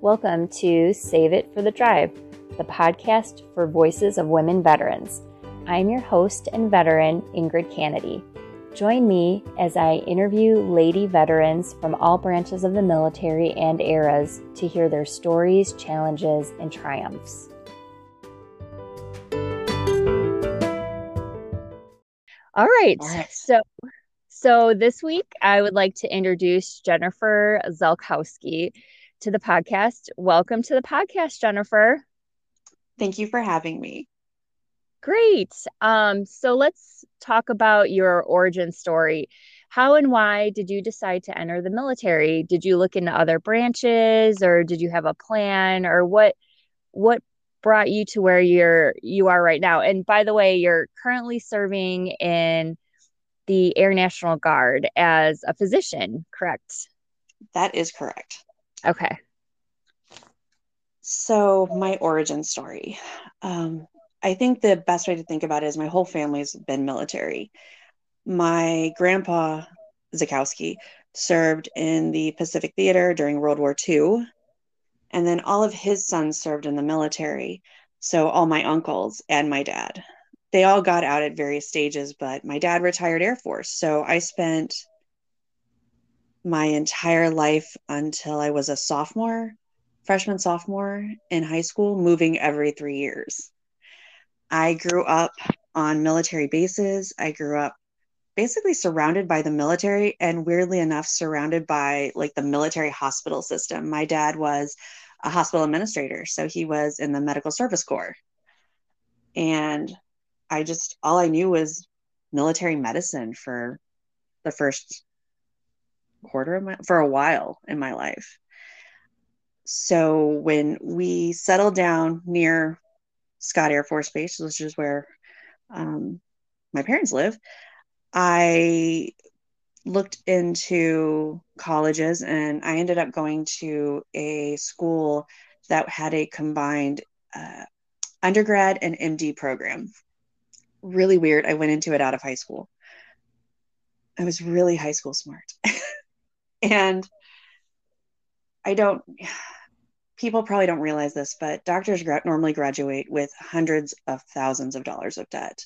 Welcome to Save It for the Drive, the podcast for voices of women veterans. I'm your host and veteran, Ingrid Kennedy. Join me as I interview lady veterans from all branches of the military and eras to hear their stories, challenges, and triumphs. All right. All right. So so this week I would like to introduce Jennifer Szalkowski to the podcast. Welcome to the podcast, Jennifer. Thank you for having me. Great. Um, so let's talk about your origin story. How and why did you decide to enter the military? Did you look into other branches or did you have a plan or what what brought you to where you're you are right now? And by the way, you're currently serving in the Air National Guard as a physician, correct? That is correct. Okay. So, my origin story. Um, I think the best way to think about it is my whole family's been military. My grandpa, Szalkowski, served in the Pacific Theater during World War II. And then all of his sons served in the military. So, all my uncles and my dad. They all got out at various stages, but my dad retired Air Force. So, I spent my entire life until I was a sophomore, freshman, sophomore in high school, moving every three years. I grew up on military bases. I grew up basically surrounded by the military and weirdly enough surrounded by like the military hospital system. My dad was a hospital administrator, so he was in the medical service corps. And I just all I knew was military medicine for the first quarter of my for a while in my life. So when we settled down near Scott Air Force Base, which is where um, my parents live, I looked into colleges and I ended up going to a school that had a combined uh, undergrad and MD program. Really weird. I went into it out of high school. I was really high school smart. and I don't, people probably don't realize this, but doctors gra- normally graduate with hundreds of thousands of dollars of debt.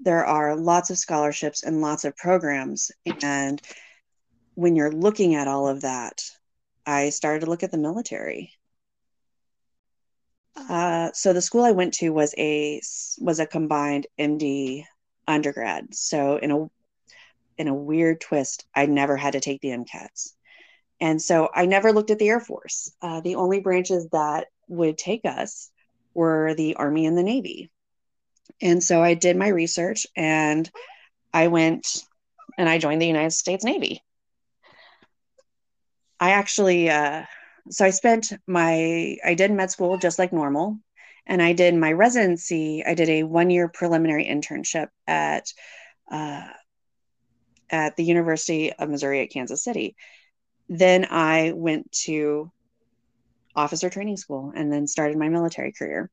There are lots of scholarships and lots of programs. And when you're looking at all of that, I started to look at the military. Uh, so the school I went to was a was a combined MD undergrad. So in a in a weird twist, I never had to take the MCATs. And so I never looked at the Air Force. Uh, the only branches that would take us were the Army and the Navy. And so I did my research and I went and I joined the United States Navy. I actually, uh, so I spent my, I did med school just like normal. And I did my residency. I did a one year preliminary internship at uh, at the University of Missouri at Kansas City. Then I went to officer training school and then started my military career.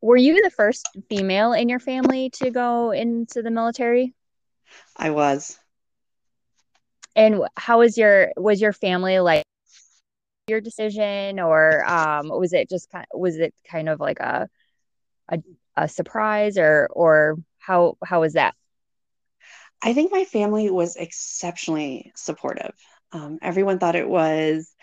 Were you the first female in your family to go into the military? I was. And how was your was your family like your decision or um was it just kind was it kind of like a a, a surprise or or how how was that? I think my family was exceptionally supportive. Um, everyone thought it was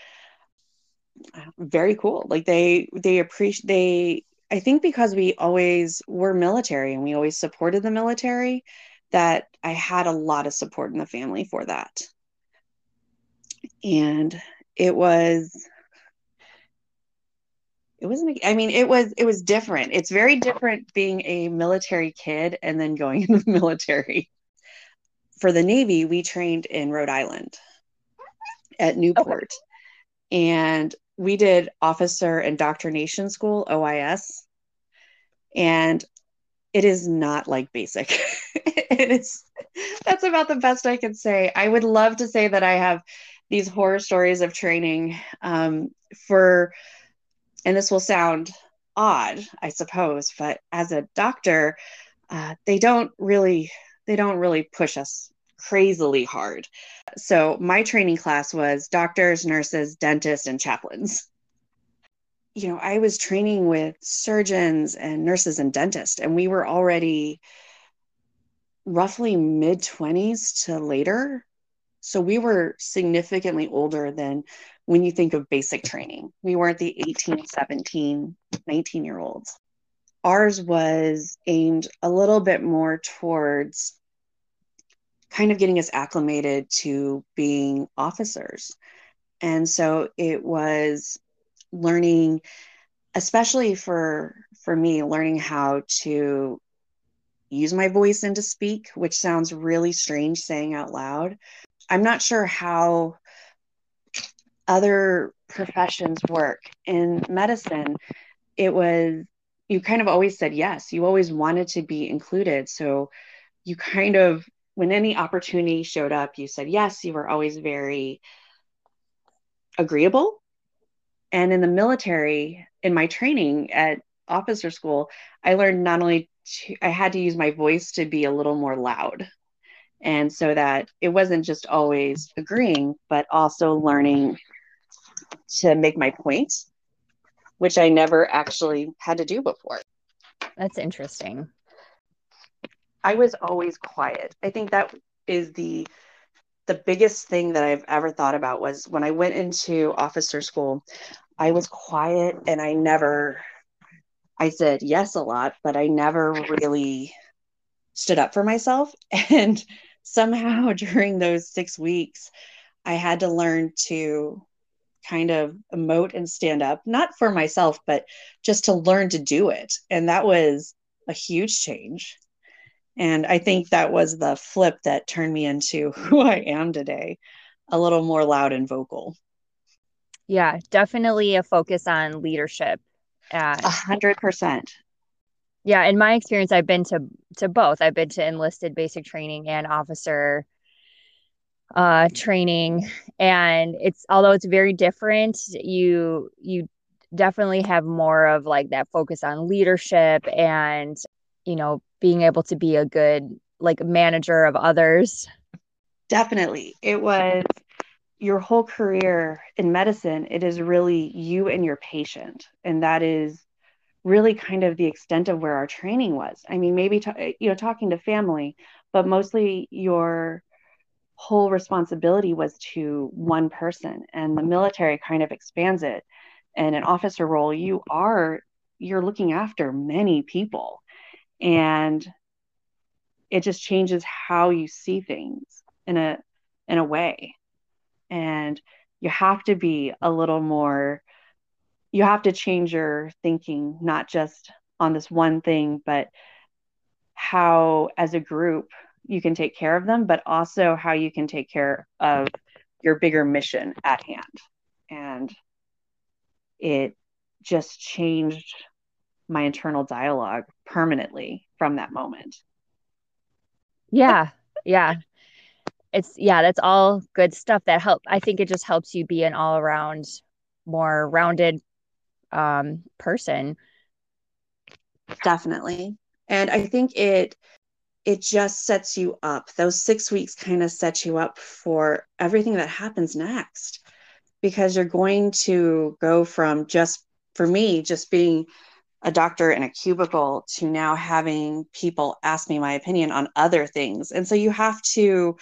uh, very cool. Like they they appreciate they. I think because we always were military and we always supported the military, that I had a lot of support in the family for that. And it was it wasn't i mean it was it was different it's very different being a military kid and then going into the military for the Navy, we trained in Rhode Island at Newport. Okay. And we did officer indoctrination school, OIS. And it is not like basic. it is that's about the best I can say. I would love to say that I have these horror stories of training um, for, and this will sound odd, I suppose, but as a doctor, uh, they don't really they don't really push us crazily hard. So my training class was doctors, nurses, dentists, and chaplains. you know, I was training with surgeons and nurses and dentists, and we were already roughly mid 20s to later. So we were significantly older than when you think of basic training. We weren't the 18, 17, 19 year olds. Ours was aimed a little bit more towards kind of getting us acclimated to being officers. And so it was learning especially for for me learning how to use my voice and to speak which sounds really strange saying out loud. I'm not sure how other professions work. In medicine it was you kind of always said yes. You always wanted to be included. So you kind of when any opportunity showed up you said yes you were always very agreeable and in the military, in my training at officer school, I learned not only to, I had to use my voice to be a little more loud. And so that it wasn't just always agreeing, but also learning to make my point, which I never actually had to do before. That's interesting. I was always quiet. I think that is the the biggest thing that I've ever thought about was when I went into officer school, I was quiet and I never, I said yes a lot, but I never really stood up for myself. And somehow during those six weeks, I had to learn to kind of emote and stand up, not for myself, but just to learn to do it. And that was a huge change. And I think that was the flip that turned me into who I am today, a little more loud and vocal. Yeah, definitely a focus on leadership. A hundred percent. Yeah, in my experience, I've been to to both. I've been to enlisted basic training and officer uh training and it's although it's very different you you definitely have more of like that focus on leadership and you know being able to be a good like manager of others. Definitely. It was your whole career in medicine it is really you and your patient and that is really kind of the extent of where our training was. I mean maybe t- eh, you know talking to family but mostly your whole responsibility was to one person and the military kind of expands it. And an officer role you are you're looking after many people and it just changes how you see things in a in a way. And you have to be a little more you have to change your thinking not just on this one thing but how as a group you can take care of them but also how you can take care of your bigger mission at hand. And it just changed my internal dialogue permanently from that moment. Yeah. Yeah. It's yeah, that's all good stuff that help. I think it just helps you be an all around more rounded um person. Definitely. And I think it it just sets you up. Those 6 weeks kind of set you up for everything that happens next because you're going to go from just for me just being a doctor in a cubicle to now having people ask me my opinion on other things. And so you have to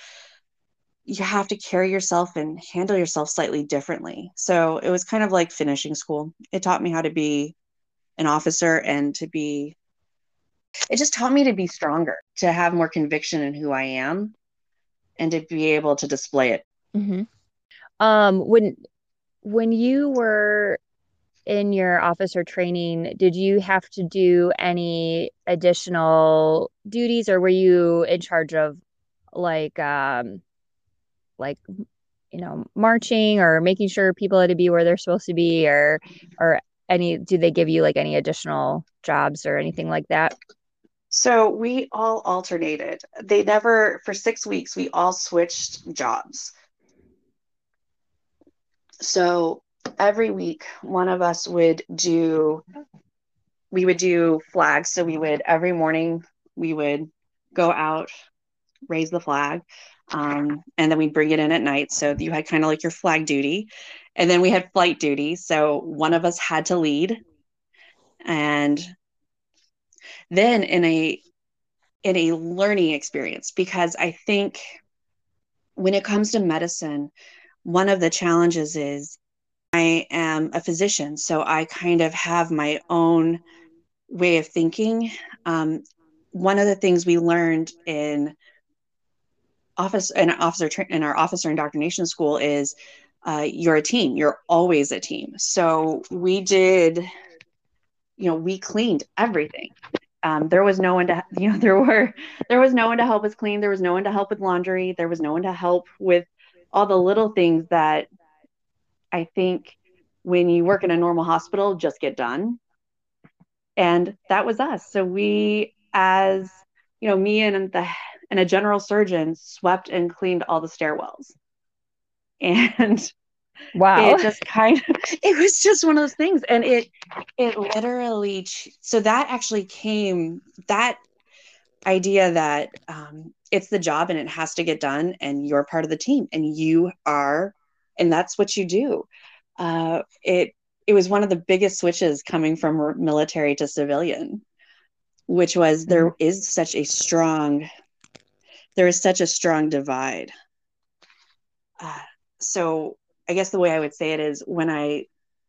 you have to carry yourself and handle yourself slightly differently. So it was kind of like finishing school. It taught me how to be an officer and to be it just taught me to be stronger, to have more conviction in who I am and to be able to display it. Mm-hmm. Um, when when you were in your officer training, did you have to do any additional duties or were you in charge of like um like you know marching or making sure people had to be where they're supposed to be or or any do they give you like any additional jobs or anything like that? So we all alternated. They never for 6 weeks we all switched jobs. So every week one of us would do we would do flags so we would every morning we would go out raise the flag um, and then we'd bring it in at night so you had kind of like your flag duty and then we had flight duty. So one of us had to lead. And then in a in a learning experience, because I think when it comes to medicine, one of the challenges is I am a physician, so I kind of have my own way of thinking. Um, one of the things we learned in office and officer tra- in our officer indoctrination school is uh, you're a team. You're always a team. So we did, you know, we cleaned everything. Um, there was no one to, you know, there were, there was no one to help us clean. There was no one to help with laundry. There was no one to help with all the little things that I think when you work in a normal hospital just get done. And that was us. So we, as you know, me and the and a general surgeon swept and cleaned all the stairwells. And wow, it just kind of it was just one of those things. And it it literally so that actually came that idea that um, it's the job and it has to get done and you're part of the team and you are and that's what you do. Uh, it it was one of the biggest switches coming from military to civilian which was there mm-hmm. such a strong there is such a strong divide. Uh, so i guess the way i would say it is when i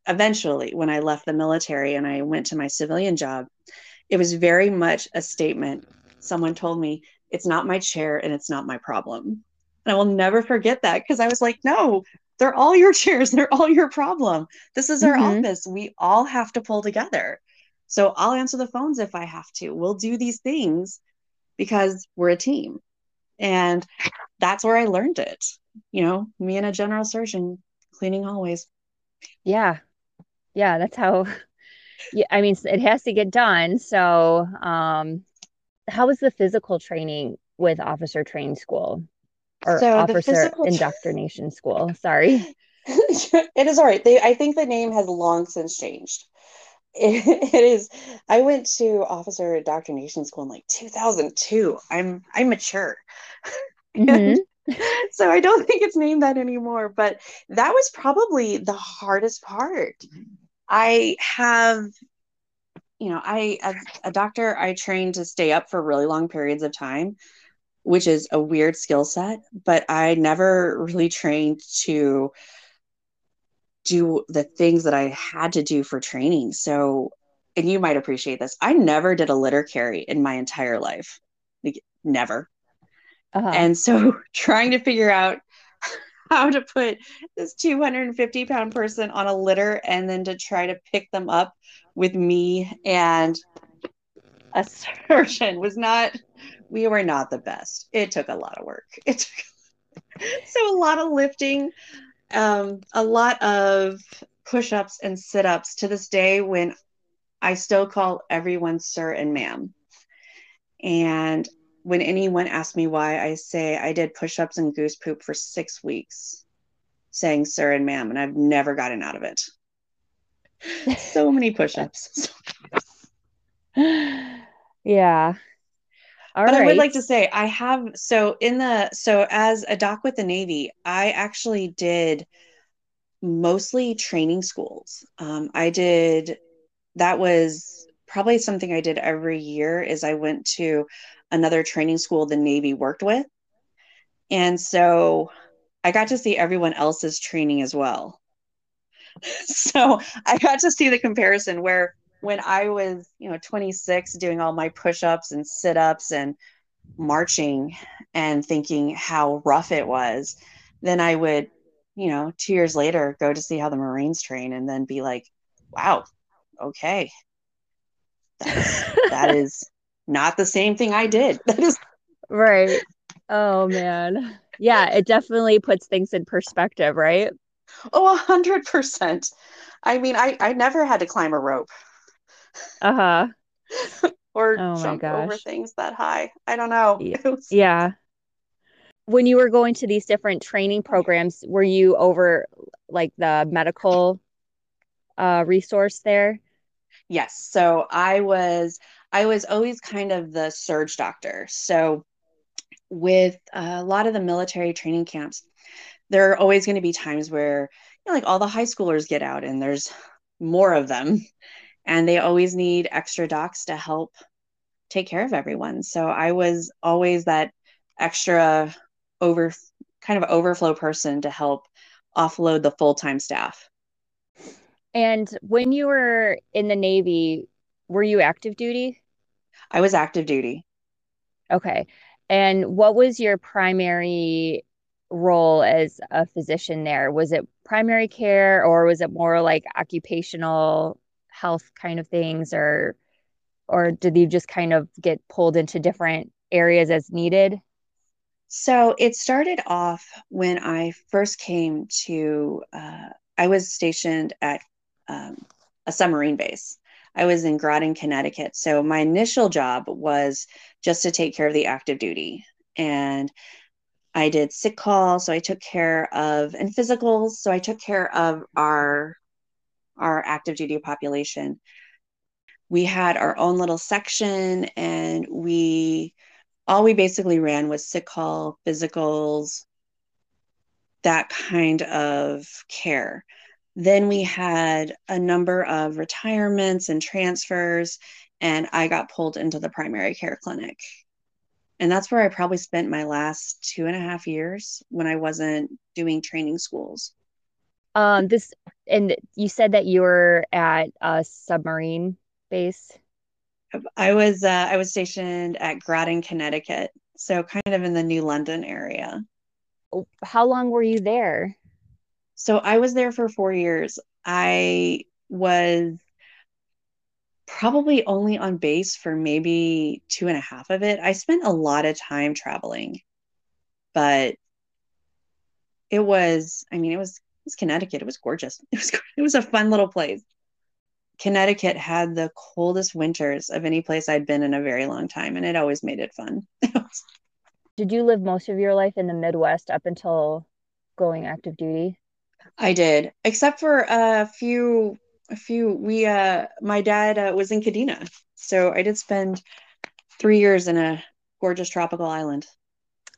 eventually when i left the military and i went to my civilian job it was very much a statement. Someone told me it's not my chair and it's not my problem. And i will never forget that because i was like no they're all your chairs. They're all your problem. This is our mm-hmm. office. We all have to pull together. So i'll answer the phones if i have to. We'll do these things because we're a team. And that's where i learned it. You know me and a general surgeon cleaning hallways. Yeah. Yeah that's how yeah i mean it has to get done. So um how was the physical training with officer training school or so officer indoctrination school. Sorry. it is all right. They, I think the name has long since changed. It, it is. I went to officer indoctrination school in like 2002. I'm I'm mature. Mm-hmm. so I don't think it's named that anymore. But that was probably the hardest part. I have you know, I as a doctor, I trained to stay up for really long periods of time which is a weird skill set, but I never really trained to do the things that I had to do for training. So, and you might appreciate this, I never did a litter carry in my entire life. Like, never. Uh-huh. And so, trying to figure out how to put this 250 pound person on a litter and then to try to pick them up with me and a surgeon was not we were not the best. It took a lot of work. It took so a lot of lifting, um, a lot of push-ups and sit-ups to this day when I still call everyone sir and ma'am. And when anyone asks me why, I say I did push-ups and goose poop for six weeks, saying sir and ma'am, and I've never gotten out of it. so many push-ups. yeah all but right. I would like to say I have so in the so as a doc with the Navy, I actually did mostly training schools. Um, I did that was probably something I did every year is I went to another training school the Navy worked with. And so I got to see everyone else's training as well. so I got to see the comparison where when I was, you know, 26 doing all my push-ups and sit-ups and marching and thinking how rough it was, then I would, you know, 2 years later go to see how the Marines train and then be like, wow, okay. That is not the same thing I did. That is right. Oh man. Yeah, it definitely puts things in perspective, right? Oh, a hundred percent. I mean, I, I never had to climb a rope. Uh huh. or oh jump over things that high. I don't know. Yeah. Was... yeah. When you were going to these different training programs, were you over like the medical uh, resource there? Yes. So I was I was always kind of the surge doctor. So with a lot of the military training camps, there are always going to be times where know, like all the high schoolers get out and there's more of them and they always need extra docs to help take care of everyone. So I was always that extra over kind of overflow person to help offload the full-time staff. And when you were in the Navy, were you active duty? I was active duty. Okay. And what was your primary role as a physician there? Was it primary care or was it more like occupational health kind of things or or did you just kind of get pulled into different areas as needed? So it started off when I first came to, uh, I was stationed at um, a submarine base. I was in Groton, Connecticut. So my initial job was just to take care of the active duty. And I did sick call, so I took care of and physicals, so I took care of our our active duty population. We had our own little section and we all we basically ran was sick call, physicals, that kind of care. Then we had a number of retirements and transfers, and I got pulled into the primary care clinic. And that's where I probably spent my last two and a half years when I wasn't doing training schools. Um, this and you said that you were at a submarine base. I was uh, I was stationed at Groton, Connecticut, so kind of in the New London area. How long were you there? So I was there for four years. I was probably only on base for maybe two and a half of it. I spent a lot of time traveling, but it was, I mean, it was, was Connecticut. It was gorgeous. It was, it was a fun little place. Connecticut had the coldest winters of any place I'd been in a very long time, and it always made it fun. Did you live most of your life in the Midwest up until going active duty? I did, except for a few. A few. We, uh, my dad uh, was in Kadena, so I did spend three years in a gorgeous tropical island.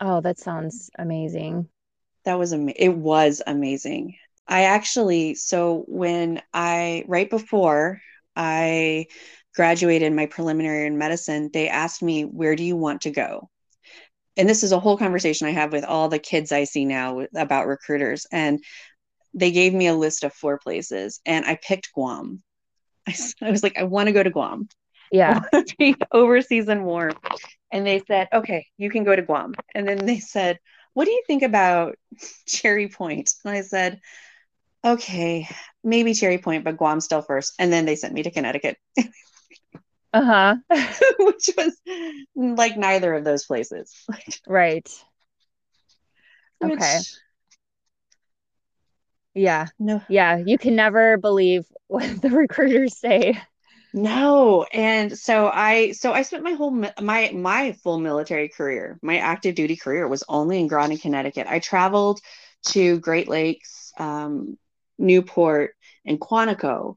Oh, that sounds amazing. That was am- it was amazing. I actually so when I right before I graduated my preliminary in medicine, they asked me, "Where do you want to go?" And this is a whole conversation I have with all the kids I see now about recruiters and they gave me a list of four places and I picked Guam. I, I was like, I want to go to Guam. Yeah. be overseas and warm. And they said, okay, you can go to Guam. And then they said, what do you think about Cherry Point? And I said, okay, maybe Cherry Point, but Guam still first. And then they sent me to Connecticut. uh-huh. Which was like neither of those places. right. Which, okay. Yeah. No. Yeah. You can never believe what the recruiters say. No. And so I so I spent my whole my my full military career, my active duty career was only in Groton, Connecticut. I traveled to Great Lakes, um, Newport, and Quantico,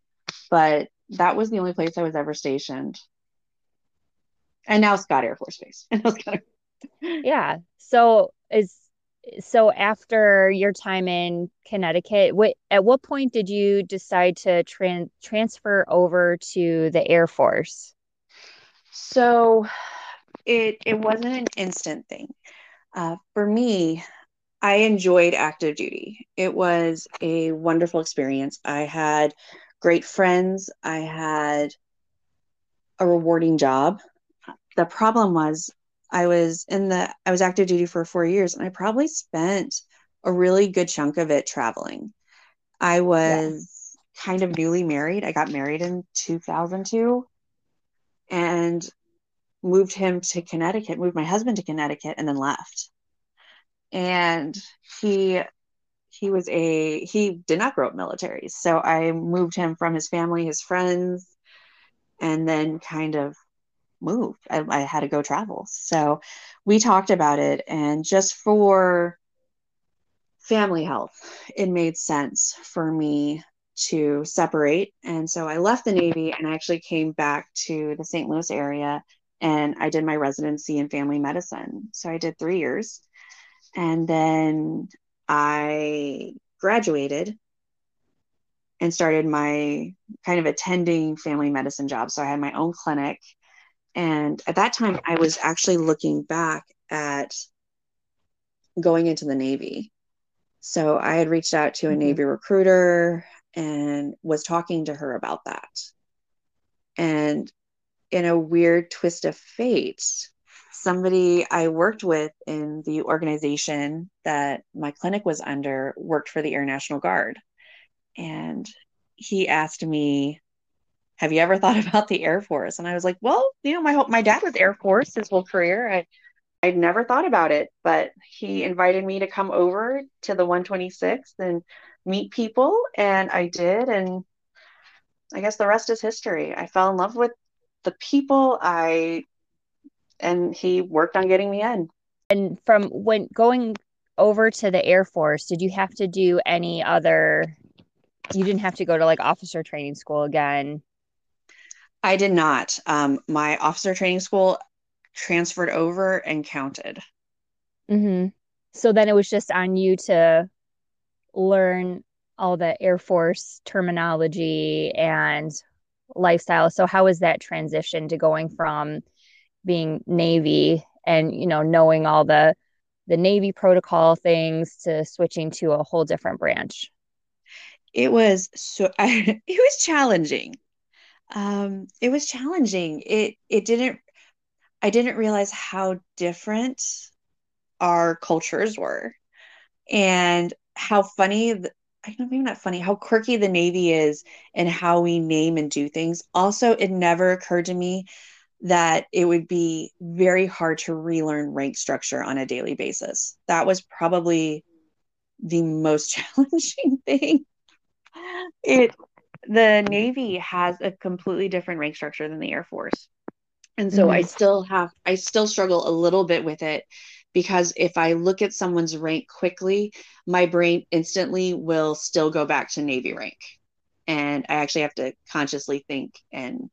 but that was the only place I was ever stationed. And now Scott Air Force Base. yeah. So is so after your time in Connecticut, what at what point did you decide to tran- transfer over to the Air Force? So it it wasn't an instant thing. Uh, for me, I enjoyed active duty. It was a wonderful experience. I had great friends. I had a rewarding job. The problem was I was in the I was active duty for 4 years and I probably spent a really good chunk of it traveling. I was yeah. kind of newly married. I got married in 2002 and moved him to Connecticut, moved my husband to Connecticut and then left and he he was a he did not grow up military so i moved him from his family his friends and then kind of moved I, I, had to go travel so we talked about it and just for family health it made sense for me to separate and so i left the navy and i actually came back to the st louis area and i did my residency in family medicine so i did three years and then I graduated and started my kind of attending family medicine job. So I had my own clinic. And at that time, I was actually looking back at going into the Navy. So I had reached out to a mm-hmm. Navy recruiter and was talking to her about that. And in a weird twist of fate, somebody I worked with in the organization that my clinic was under worked for the Air National Guard. And he asked me, Have you ever thought about the Air Force? And I was like, Well, you know, my my dad was Air Force his whole career. I I'd never thought about it, but he invited me to come over to the 126th and meet people, and I did. And I guess the rest is history. I fell in love with the people. I and he worked on getting me in. And from when going over to the Air Force, did you have to do any other? You didn't have to go to like officer training school again. I did not. Um, my officer training school transferred over and counted. Mm-hmm. So then it was just on you to learn all the Air Force terminology and lifestyle. So how was that transition to going from being Navy and you know knowing all the the Navy protocol things to switching to a whole different branch? It was so I, it was challenging. Um, it was challenging. It it didn't I didn't realize how different our cultures were and how funny the, I know maybe not funny, how quirky the Navy is and how we name and do things. Also, it never occurred to me that it would be very hard to relearn rank structure on a daily basis. That was probably the most challenging thing. It the Navy has a completely different rank structure than the Air Force. And so mm-hmm. I still have I still struggle a little bit with it because if I look at someone's rank quickly, my brain instantly will still go back to Navy rank. And I actually have to consciously think and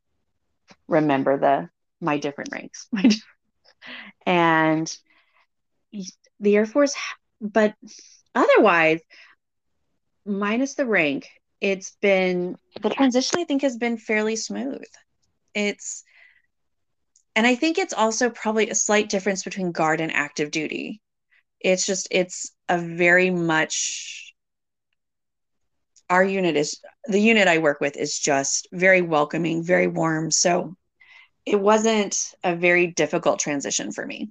remember the my different ranks. and the Air Force, but otherwise, minus the rank, it's been the transition, I think, has been fairly smooth. It's, and I think it's also probably a slight difference between guard and active duty. It's just, it's a very much, our unit is, the unit I work with is just very welcoming, very warm. So it wasn't a very difficult transition for me.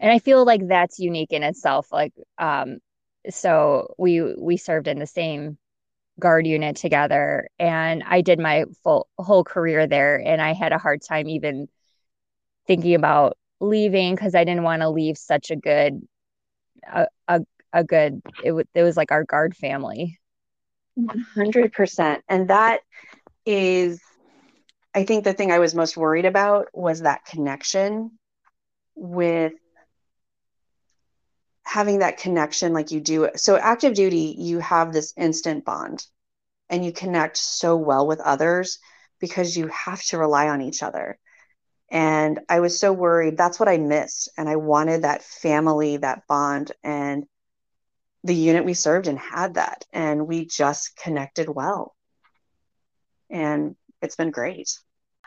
And I feel like that's unique in itself. Like, um, so we we served in the same guard unit together, and I did my full whole career there, and I had a hard time even thinking about leaving because I didn't want to leave such a good a, a, a good it, w- it was like our guard family. 100% and that is I think the thing I was most worried about was that connection with having that connection like you do. So, active duty, you have this instant bond and you connect so well with others because you have to rely on each other. And I was so worried. That's what I missed. And I wanted that family, that bond. And the unit we served in had that. And we just connected well. And it's been great.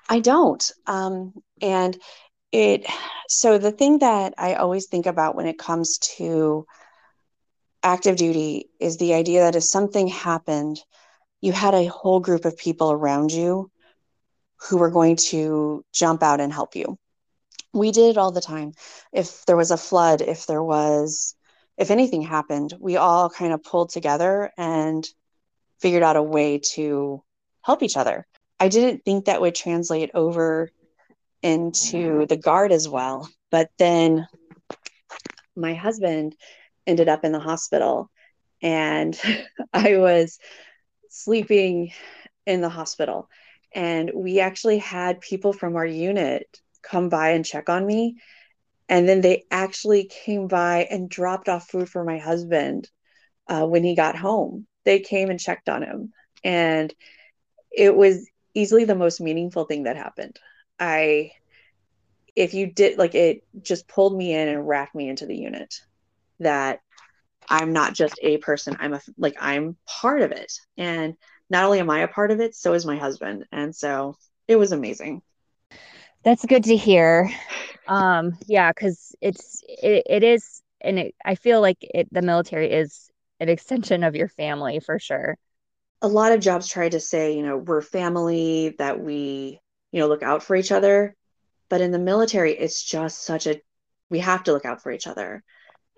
I don't. Um, and it, so the thing that I always think about when it comes to active duty is the idea that if something happened, you had a whole group of people around you who were going to jump out and help you. We did it all the time. If there was a flood, if there was, if anything happened, we all kind of pulled together and figured out a way to help each other. I didn't think that would translate over into the guard as well. But then my husband ended up in the hospital and I was sleeping in the hospital. And we actually had people from our unit come by and check on me. And then they actually came by and dropped off food for my husband uh, when he got home. They came and checked on him. And it was easily the most meaningful thing that happened. I, if you did, like, it just pulled me in and wrapped me into the unit that I'm not just a person, I'm a, like, I'm part of it. And not only am I a part of it, so is my husband. And so it was amazing. That's good to hear. Um, yeah, because it's it, it is, and it, I feel like it, the military is an extension of your family for sure. A lot of jobs try to say, you know, we're family, that we, you know, look out for each other. But in the military, it's just such a, we have to look out for each other.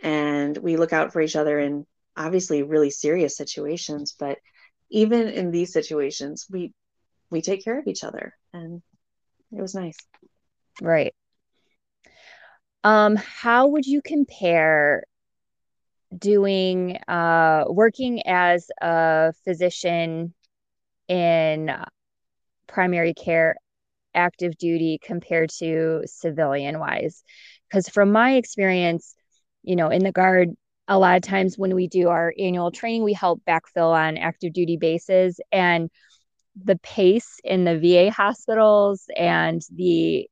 And we look out for each other in obviously really serious situations. But even in these situations, we, we take care of each other. And it was nice. Right. Um, how would you compare doing uh working as a physician in primary care active duty compared to civilian wise? Because from my experience, you know, in the guard, a lot of times when we do our annual training, we help backfill on active duty bases and the pace in the VA hospitals and the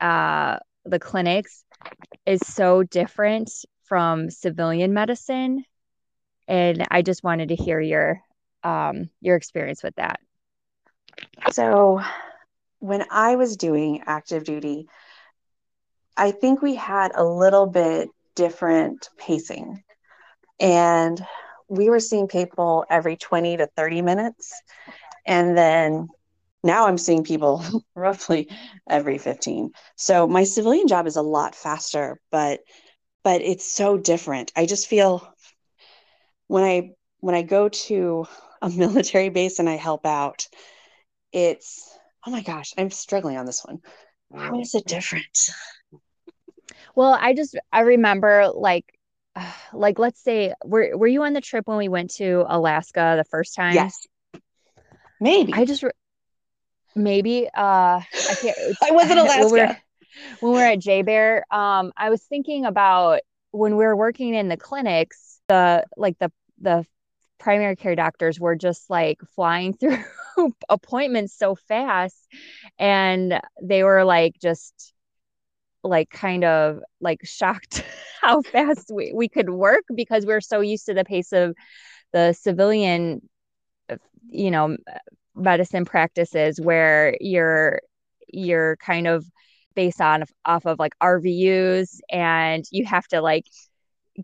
uh, the clinics is so different from civilian medicine, and I just wanted to hear your um, your experience with that. So, when I was doing active duty, I think we had a little bit different pacing, and we were seeing people every 20 to 30 minutes and then now I'm seeing people roughly every 15. So my civilian job is a lot faster, but but it's so different. I just feel when I when I go to a military base and I help out, it's oh my gosh, I'm struggling on this one. How is it different? Well, I just I remember like like let's say were were you on the trip when we went to Alaska the first time? Yes. Maybe. I just re- maybe uh I can't I was in Alaska. when, we were, when we were at JBER, um I was thinking about when we were working in the clinics, the like the the primary care doctors were just like flying through appointments so fast and they were like just like kind of like shocked how fast we, we could work because we we're so used to the pace of the civilian you know medicine practices where you're you're kind of based on off of like RVUs and you have to like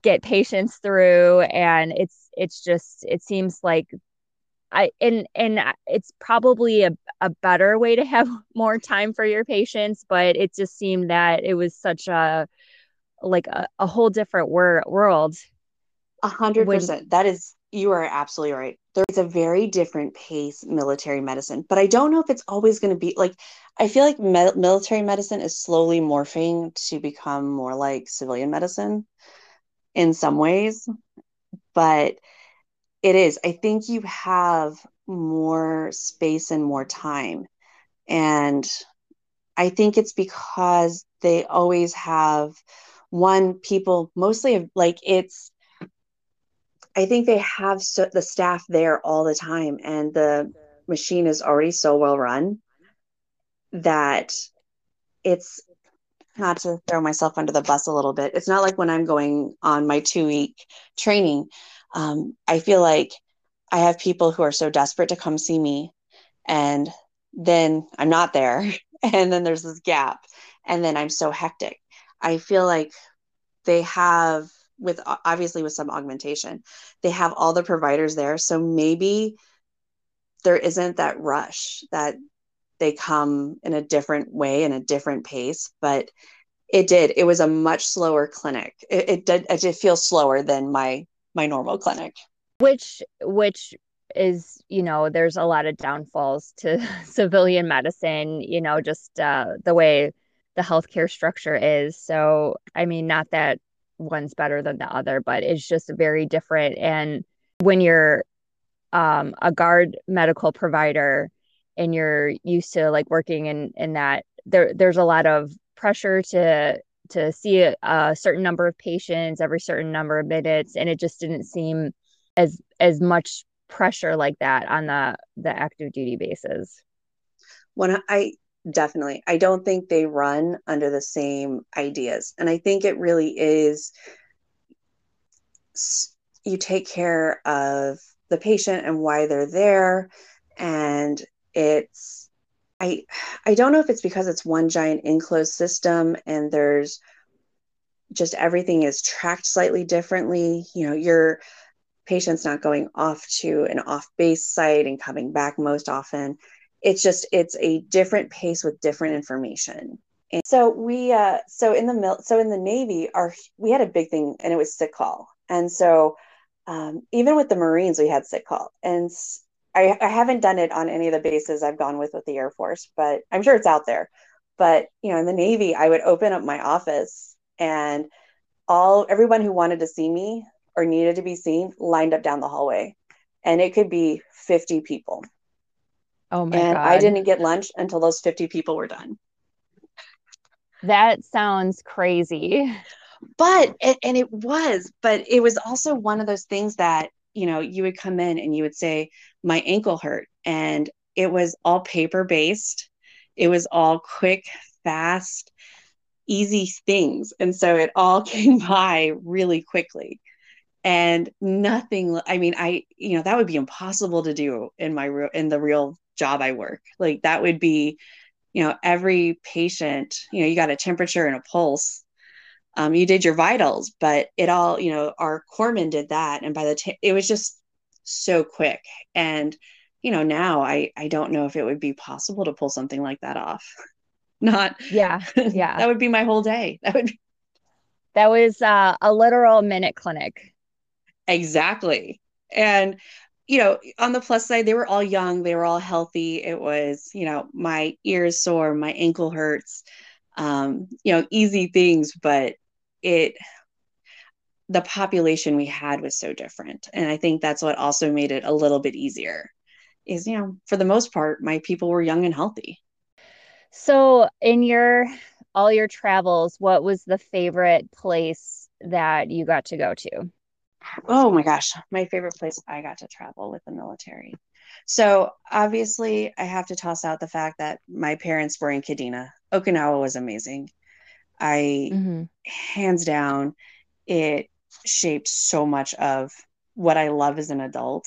get patients through and it's it's just it seems like I and and it's probably a, a better way to have more time for your patients but it just seemed that it was such a like a, a whole different wor- world a hundred percent that is you are absolutely right. There's a very different pace military medicine, but I don't know if it's always going to be like. I feel like me- military medicine is slowly morphing to become more like civilian medicine in some ways, but it is. I think you have more space and more time. And I think it's because they always have one people mostly like it's I think they have so, the staff there all the time, and the machine is already so well run that it's not to throw myself under the bus a little bit. It's not like when I'm going on my two week training. Um, I feel like I have people who are so desperate to come see me, and then I'm not there, and then there's this gap, and then I'm so hectic. I feel like they have with obviously with some augmentation they have all the providers there so maybe there isn't that rush that they come in a different way in a different pace but it did. It was a much slower clinic. It, it did it did feel slower than my my normal clinic. Which which is you know there's a lot of downfalls to civilian medicine you know just uh, the way the healthcare structure is. So i mean not that one's better than the other, but it's just very different. And when you're um, a guard medical provider and you're used to like working in in that, there there's a lot of pressure to to see a, a certain number of patients every certain number of minutes, and it just didn't seem as as much pressure like that on the the active duty bases. When I definitely i don't think they run under the same ideas and i think it really is you take care of the patient and why they're there and it's i i don't know if it's because it's one giant enclosed system and there's just everything is tracked slightly differently. You know your patient's not going off to an off base site and coming back most often. It's just it's a different pace with different information. And so we uh so in the mil so in the navy our we had a big thing and it was sick call. And so um, even with the marines we had sick call. And I, I haven't done it on any of the bases i've gone with with the air force but i'm sure it's out there but you know in the navy i would open up my office and all everyone who wanted to see me or needed to be seen lined up down the hallway and it could be 50 people Oh my and God. I didn't get lunch until those 50 people were done. That sounds crazy. But and it was, but it was also one of those things that, you know, you would come in and you would say, my ankle hurt. And it was all paper based. It was all quick, fast, easy things. And so it all came by really quickly. And nothing, I mean, I, you know, that would be impossible to do in my in the real job I work. Like that would be, you know, every patient, you know, you got a temperature and a pulse. Um, you did your vitals, but it all, you know, our corpsman did that. And by the time it was just so quick. And, you know, now I, I don't know if it would be possible to pull something like that off. Not, yeah, yeah. that would be my whole day. That would be that was uh, a literal minute clinic. Exactly. And you know, on the plus side, they were all young, they were all healthy. It was, you know, my ears sore, my ankle hurts, um, you know, easy things, but it, the population we had was so different. And I think that's what also made it a little bit easier is, you know, for the most part, my people were young and healthy. So, in your all your travels, what was the favorite place that you got to go to? oh my gosh, my favorite place I got to travel with the military. So obviously, I have to toss out the fact that my parents were in Kadena. Okinawa was amazing. I, mm-hmm. hands down, it shaped so much of what I love as an adult.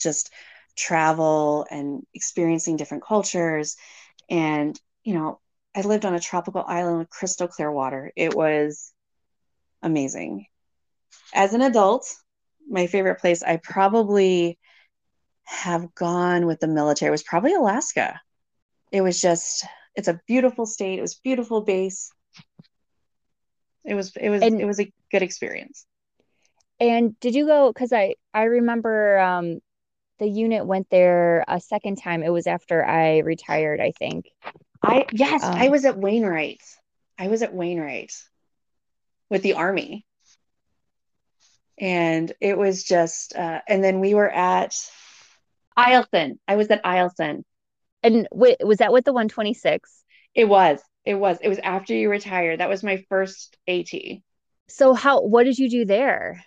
Just travel and experiencing different cultures. And, you know, I lived on a tropical island with crystal clear water. It was amazing as an adult, my favorite place I probably have gone with the military was probably Alaska. It was just it's a beautiful state. It was beautiful base. It was it was and, it was a good experience. And did you go cuz I I remember um the unit went there a second time. It was after I retired, I think. I yes, um, I was at Wainwright. I was at Wainwright with the army and it was just uh, and then we were at Eielson. I was at Eielson. And wait, was that with the 126? It was. It was. It was after you retired. That was my first AT. So how what did you do there?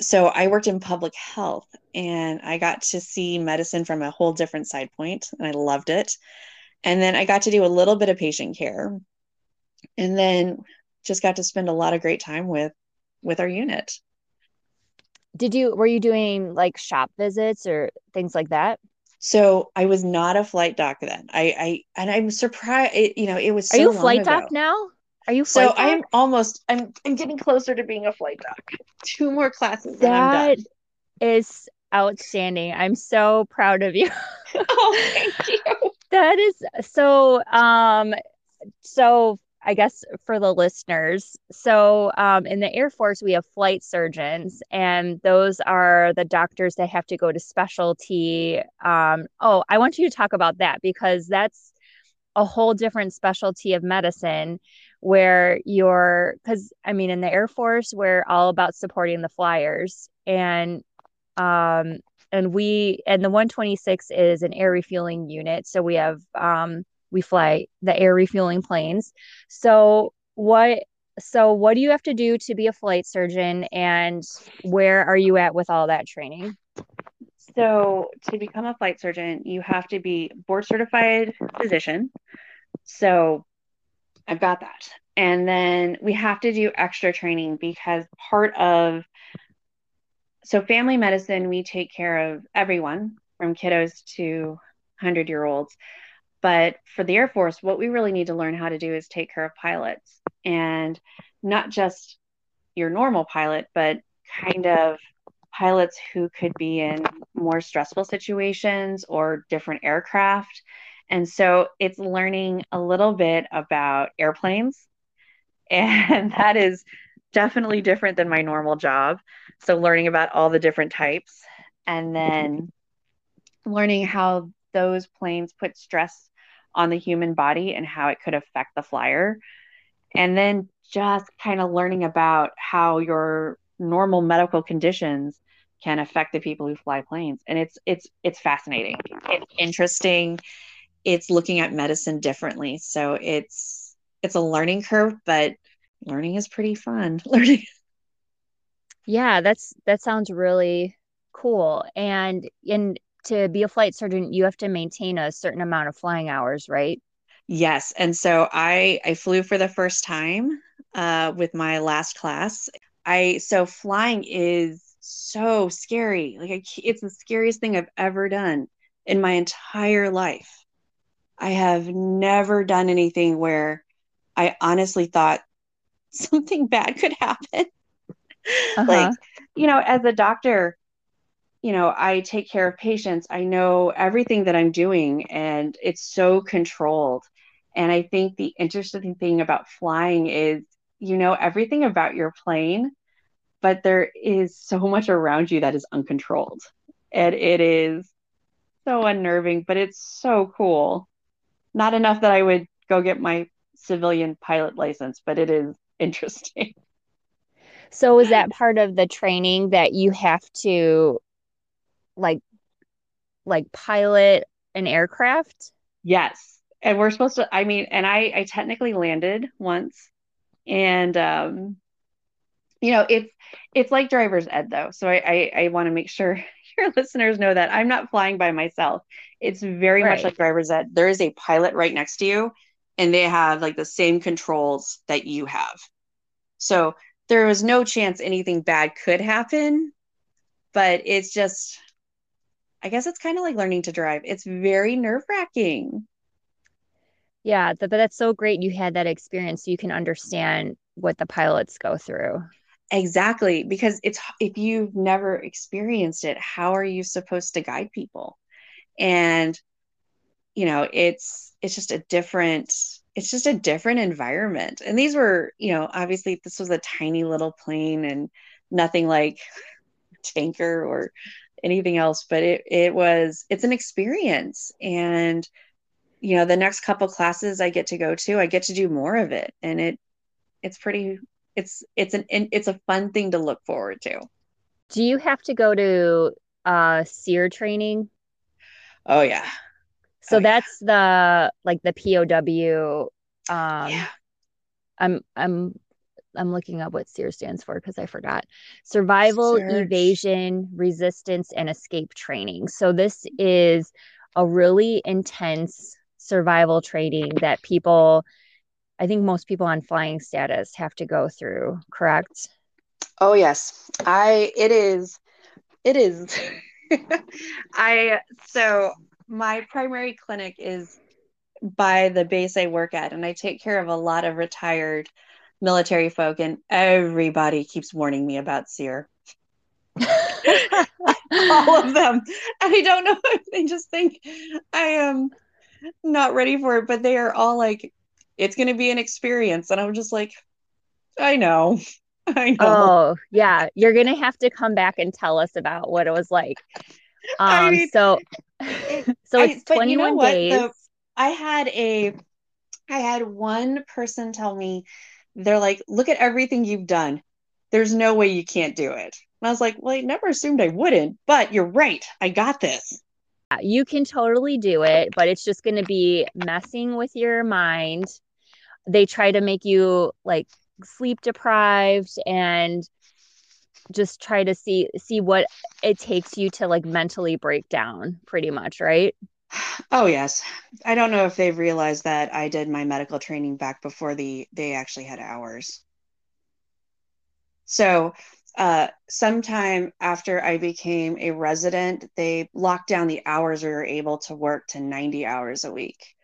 So I worked in public health and I got to see medicine from a whole different side point and I loved it. And then I got to do a little bit of patient care. And then just got to spend a lot of great time with with our unit did you were you doing like shop visits or things like that so i was not a flight doc then. I i and i'm surprised it, you know it was so are you flight doc now? Are you so doc? i'm almost i'm i'm getting closer to being a flight doc. Two more classes that is outstanding. I'm so proud of you. Oh thank you. That is so um so I guess for the listeners. So, um, in the Air Force, we have flight surgeons, and those are the doctors that have to go to specialty. Um, oh, I want you to talk about that because that's a whole different specialty of medicine where you're, because I mean, in the Air Force, we're all about supporting the flyers, and um, and we and the 126 is an air refueling unit, so we have um we fly the air refueling planes. So what so what do you have to do to be a flight surgeon and where are you at with all that training? So to become a flight surgeon, you have to be board certified physician. So I've got that. And then we have to do extra training because part of so family medicine, we take care of everyone from kiddos to 100 year olds. But for the Air Force, what we really need to learn how to do is take care of pilots and not just your normal pilot, but kind of pilots who could be in more stressful situations or different aircraft. And so it's learning a little bit about airplanes. And that is definitely different than my normal job. So learning about all the different types and then learning how those planes put stress on the human body and how it could affect the flyer. And then just kind of learning about how your normal medical conditions can affect the people who fly planes. And it's it's it's fascinating. It's interesting. It's looking at medicine differently. So it's it's a learning curve, but learning is pretty fun. Learning yeah, that's that sounds really cool. And in to be a flight surgeon, you have to maintain a certain amount of flying hours, right? Yes. And so I I flew for the first time uh, with my last class. I so flying is so scary. Like I, it's the scariest thing I've ever done in my entire life. I have never done anything where I honestly thought something bad could happen. Uh-huh. like, you know, as a doctor, you know, I take care of patients. I know everything that I'm doing and it's so controlled. And I think the interesting thing about flying is you know everything about your plane, but there is so much around you that is uncontrolled. And it is so unnerving, but it's so cool. Not enough that I would go get my civilian pilot license, but it is interesting. So is that part of the training that you have to like like pilot an aircraft? Yes. And we're supposed to I mean, and I I technically landed once and um you know, it's it's like driver's ed though. So I I, I want to make sure your listeners know that I'm not flying by myself. It's very right. much like driver's ed. There is a pilot right next to you and they have like the same controls that you have. So there was no chance anything bad could happen, but it's just, I guess it's kind of like learning to drive. It's very nerve wracking. Yeah, but that's so great you had that experience so you can understand what the pilots go through. Exactly, because it's if you've never experienced it, how are you supposed to guide people? And you know, it's it's just a different it's just a different environment. And these were, you know, obviously this was a tiny little plane and nothing like tanker or anything else, but it it was it's an experience. And you know, the next couple classes I get to go to, I get to do more of it. And it it's pretty it's it's an it's a fun thing to look forward to. Do you have to go to uh SERE training? Oh yeah. So oh, that's yeah. the like the POW. Um, yeah. I'm I'm I'm looking up what SERE stands for because I forgot. Survival, Search. evasion, resistance, and escape training. So this is a really intense survival training that people, I think most people on flying status have to go through. Correct? Oh yes, I. It is. It is. I so my primary clinic is by the base I work at, and I take care of a lot of retired military folk, and everybody keeps warning me about SERE. All of them. I don't know if they just think I am not ready for it, but they are all like, it's going to be an experience. And I'm just like, I know. I know. Oh, yeah. You're going to have to come back and tell us about what it was like. Um, I mean, so so it's I, 21 you know days. The, I had a I had one person tell me they're like, "Look at everything you've done. There's no way you can't do it." And I was like, "Well, I never assumed I wouldn't, but you're right. I got this." You can totally do it, but it's just going to be messing with your mind. They try to make you like sleep deprived and just try to see see what it takes you to like mentally break down pretty much right oh yes i don't know if they've realized that i did my medical training back before the they actually had hours so uh, sometime after I became a resident, they locked down the hours we were able to work to 90 hours a week.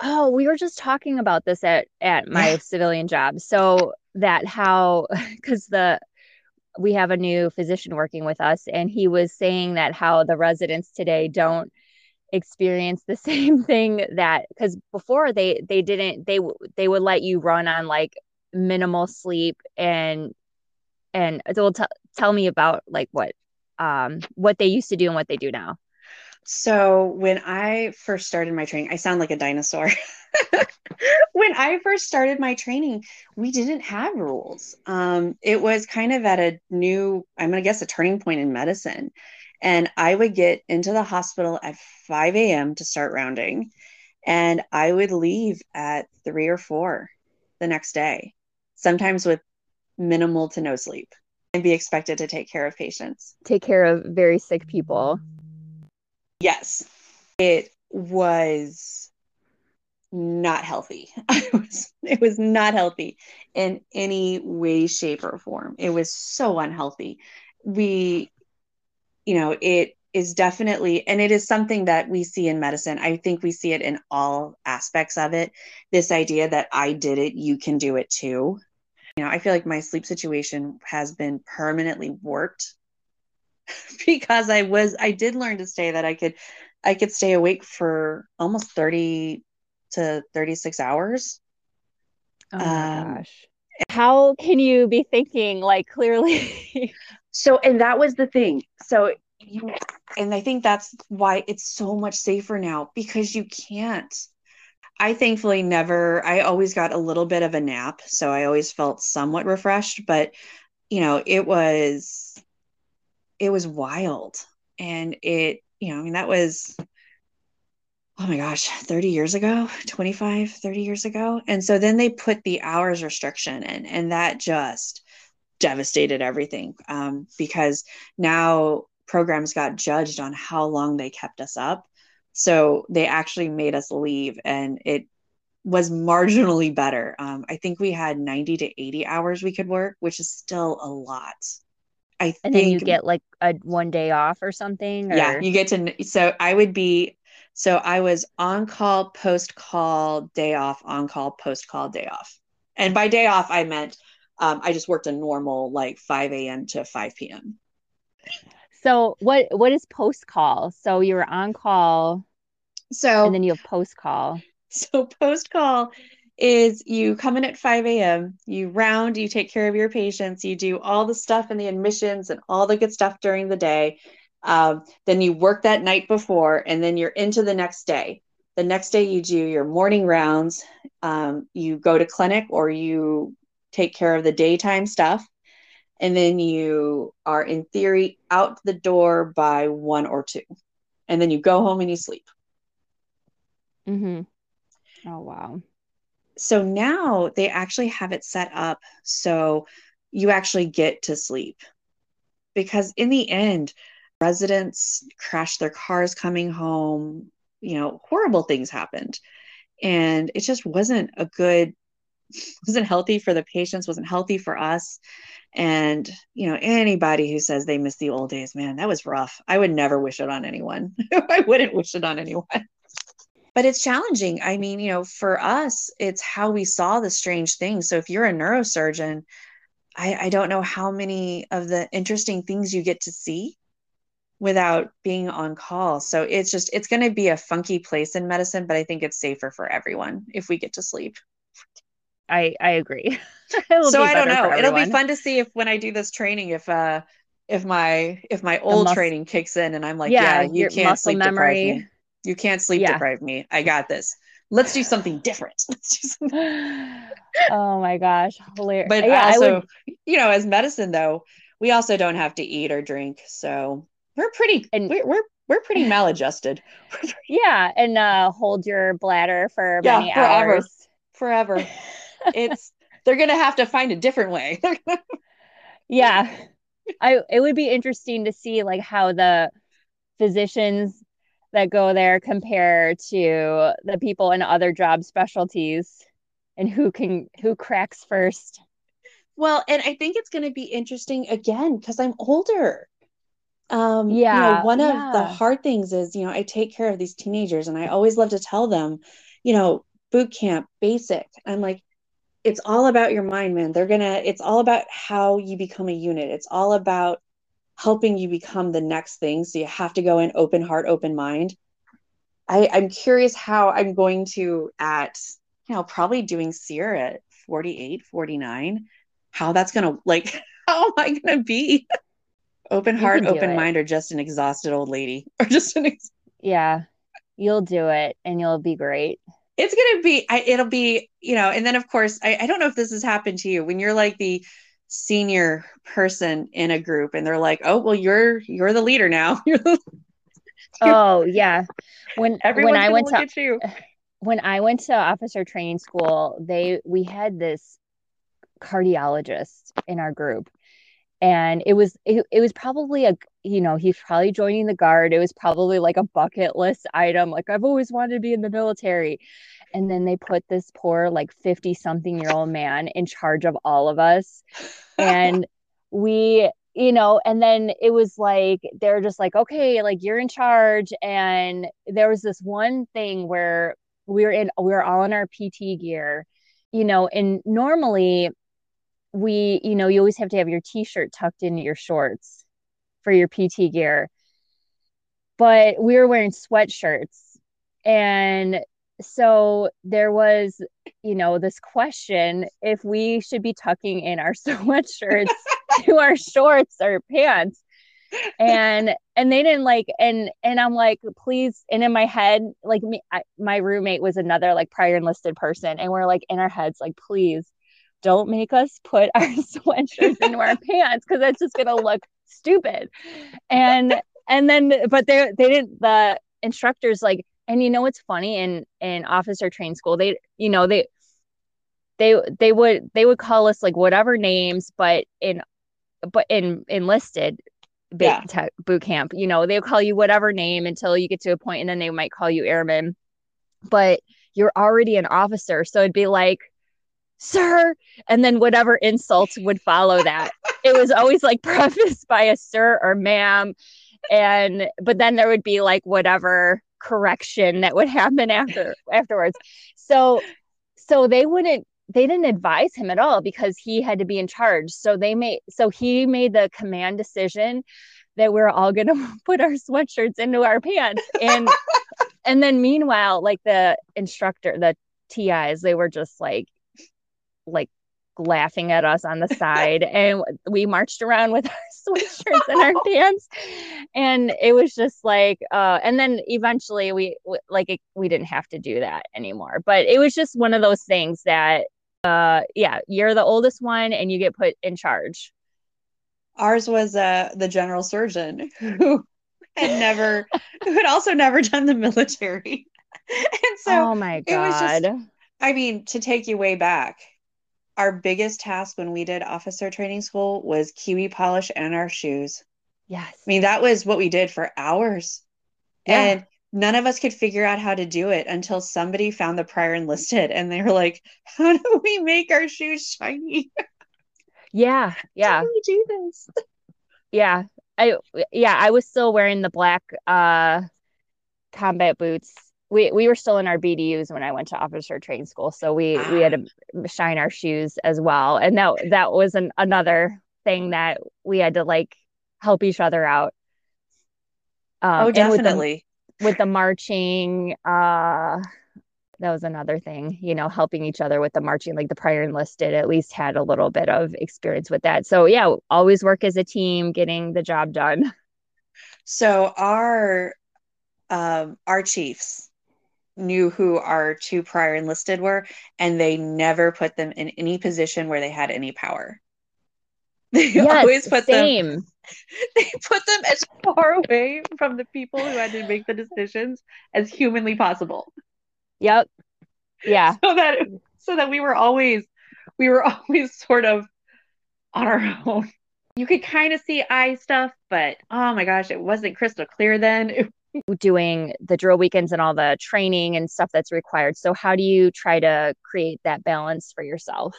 Oh, we were just talking about this at at my civilian job. So that how because the we have a new physician working with us and he was saying that how the residents today don't experience the same thing that because before they they didn't they they would let you run on like minimal sleep and and they'll t- tell me about like what um what they used to do and what they do now. So when i first started my training i sound like a dinosaur. When i first started my training we didn't have rules. Um it was kind of at a new i'm gonna guess a turning point in medicine and i would get into the hospital at 5 a.m to start rounding and i would leave at 3 or 4 the next day sometimes with minimal to no sleep and be expected to take care of patients. Take care of very sick people. Yes. It was not healthy. was it was not healthy in any way shape or form. It was so unhealthy. We you know, it is definitely and it is something that we see in medicine. I think we see it in all aspects of it. This idea that I did it, you can do it too you know, I feel like my sleep situation has been permanently warped because I was I did learn to stay that I could I could stay awake for almost 30 to 36 hours. Oh my um, gosh. How can you be thinking like clearly? so and that was the thing. So you and I think that's why it's so much safer now because you can't I thankfully never, I always got a little bit of a nap. So I always felt somewhat refreshed, but you know, it was, it was wild. And it, you know, I mean, that was, oh my gosh, 30 years ago, 25, 30 years ago. And so then they put the hours restriction in, and that just devastated everything um, because now programs got judged on how long they kept us up so they actually made us leave, and it was marginally better. Um, I think we had 90 to 80 hours we could work, which is still a lot. I and think, then you get like a one day off or something. Or... Yeah, you get to. So I would be. So I was on call, post call, day off, on call, post call, day off. And by day off, I meant um, I just worked a normal like 5 a.m. to 5 p.m. So what what is post call? So you're on call. So and then you have post call. So post call is you come in at 5 a.m., you round, you take care of your patients, you do all the stuff in the admissions and all the good stuff during the day. Um, then you work that night before, and then you're into the next day. The next day, you do your morning rounds. Um, you go to clinic or you take care of the daytime stuff. And then you are in theory out the door by one or two. And then you go home and you sleep. Mm-hmm. oh wow. So now they actually have it set up so you actually get to sleep. Because in the end residents crashed their cars coming home. You know horrible things happened. And it just wasn't a good wasn't healthy for the patients wasn't healthy for us and, you know, anybody who says they miss the old days, man, that was rough. I would never wish it on anyone. I wouldn't wish it on anyone. But it's challenging. I mean, you know, for us, it's how we saw the strange things. So if you're a neurosurgeon, I, I don't know how many of the interesting things you get to see without being on call. So it's just, it's going to be a funky place in medicine, but I think it's safer for everyone if we get to sleep. I I agree. so I don't know. It'll be fun to see if when I do this training, if uh if my if my old mus- traiking kicks in and I'm like, yeah, yeah you can't sleep memory. deprive me. You can't sleep yeah. deprive me. I got this. Let's do something different. Do something... oh my gosh, hilarious! But yeah, also, would... you know, as medicine though, we also don't have to eat or drink, so we're pretty and we're we're, we're pretty maladjusted. yeah, and uh, hold your bladder for yeah, many forever, hours. Forever it's they're gonna have to find a different way. yeah. I it would be interesting to see like how the physicians that go there compare to the people in other job specialties and who can who cracks first. Well, and I think it's going to be interesting again because I'm older. Um, yeah, you know, one of the hard things is, you know, I take care of these teenagers and I always love to tell them, you know, boot camp, basic. I'm like, it's all about your mind, man. They're gonna, it's all about how you become a unit. It's all about helping you become the next thing. So you have to go in open heart, open mind. I, I'm curious how I'm going to at, you know, probably doing SERE at 48, 49, how that's gonna like, how am I gonna be? open heart, open it. mind, or just an exhausted old lady, or just an ex- yeah, you'll do it, and you'll be great. It's gonna be. I, it'll be. You know, and then of course, I, I don't know if this has happened to you when you're like the senior person in a group, and they're like, "Oh, well, you're you're the leader now." you're the, you're, oh yeah, when when I went to when I went to officer training school, they we had this cardiologist in our group and it was it, it was probably a you know he's probably joining the guard. It was probably like a bucket list item. Like i've always wanted to be in the military. And then they put this poor like 50 something year old man in charge of all of us. And we you know and then it was like they're just like okay like you're in charge. And there was this one thing where we were in we were all in our pt gear you know and normally we, you know, you always have to have your t-shirt tucked into your shorts for your PT gear. But we were wearing sweatshirts. And so there was, you know, this question if we should be tucking in our sweatshirts to our shorts or pants. And and they didn't like and and I'm like, please. And in my head, like me, I, my roommate was another like prior enlisted person, and we're like in our heads, like, please don't make us put our sweatshirts into our pants because that's just gonna look stupid. And and then but they they didn't the instructors like and you know what's funny in in officer train school they you know they they they would they would call us like whatever names but in but in enlisted yeah. boot camp you know they'll call you whatever name until you get to a point and then they might call you airman but you're already an officer so it'd be like sir and then whatever insults would follow that. It was always like prefaced by a sir or ma'am and but then there would be like whatever correction that would happen after afterwards. So so they wouldn't they didn't advise him at all because he had to be in charge. So they made so he made the command decision that we're all going to put our sweatshirts into our pants. And and then meanwhile like the instructor the TIs they were just like like laughing at us on the side and we marched around with our sweatshirts and our pants and it was just like uh and then eventually we like it, we didn't have to do that anymore but it was just one of those things that uh yeah you're the oldest one and you get put in charge. Ours was uh the general surgeon who had never who had also never done the military. And so oh my god just, i mean to take you way back our biggest task when we did officer training school was kiwi polish and our shoes. Yes. I mean, that was what we did for hours. Yeah. And none of us could figure out how to do it until somebody found the prior enlisted and they were like, How do we make our shoes shiny? Yeah. Yeah. How do we do this? Yeah. I yeah, I was still wearing the black uh combat boots we we were still in our BDUs when I went to officer training school, so we we had to shine our shoes as well, and that that was an, another thing that we had to like help each other out. Um, oh, definitely. With the, with the marching, uh, that was another thing, you know, helping each other with the marching. Like the prior enlisted, at least had a little bit of experience with that. So yeah, always work as a team, getting the job done. So our um, our chiefs knew who our two prior enlisted were, and they never put them in any position where they had any power. They yes, always put same. them they put them as far away from the people who had to make the decisions as humanly possible. Yep. Yeah. So that so that we were always we were always sort of on our own. You could kind of see eye stuff, but oh my gosh, it wasn't crystal clear then. It doing the drill weekends and all the training and stuff that's required. So how do you try to create that balance for yourself?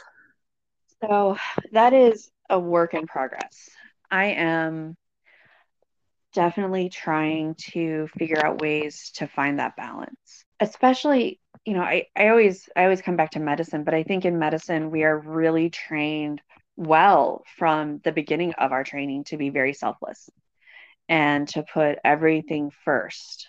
So that is a work in progress. I am definitely trying to figure out ways to find that balance. Especially, you know, I, I always I always come back to medicine, but I think in medicine we are really trained well from the beginning of our training to be very selfless and to put everything first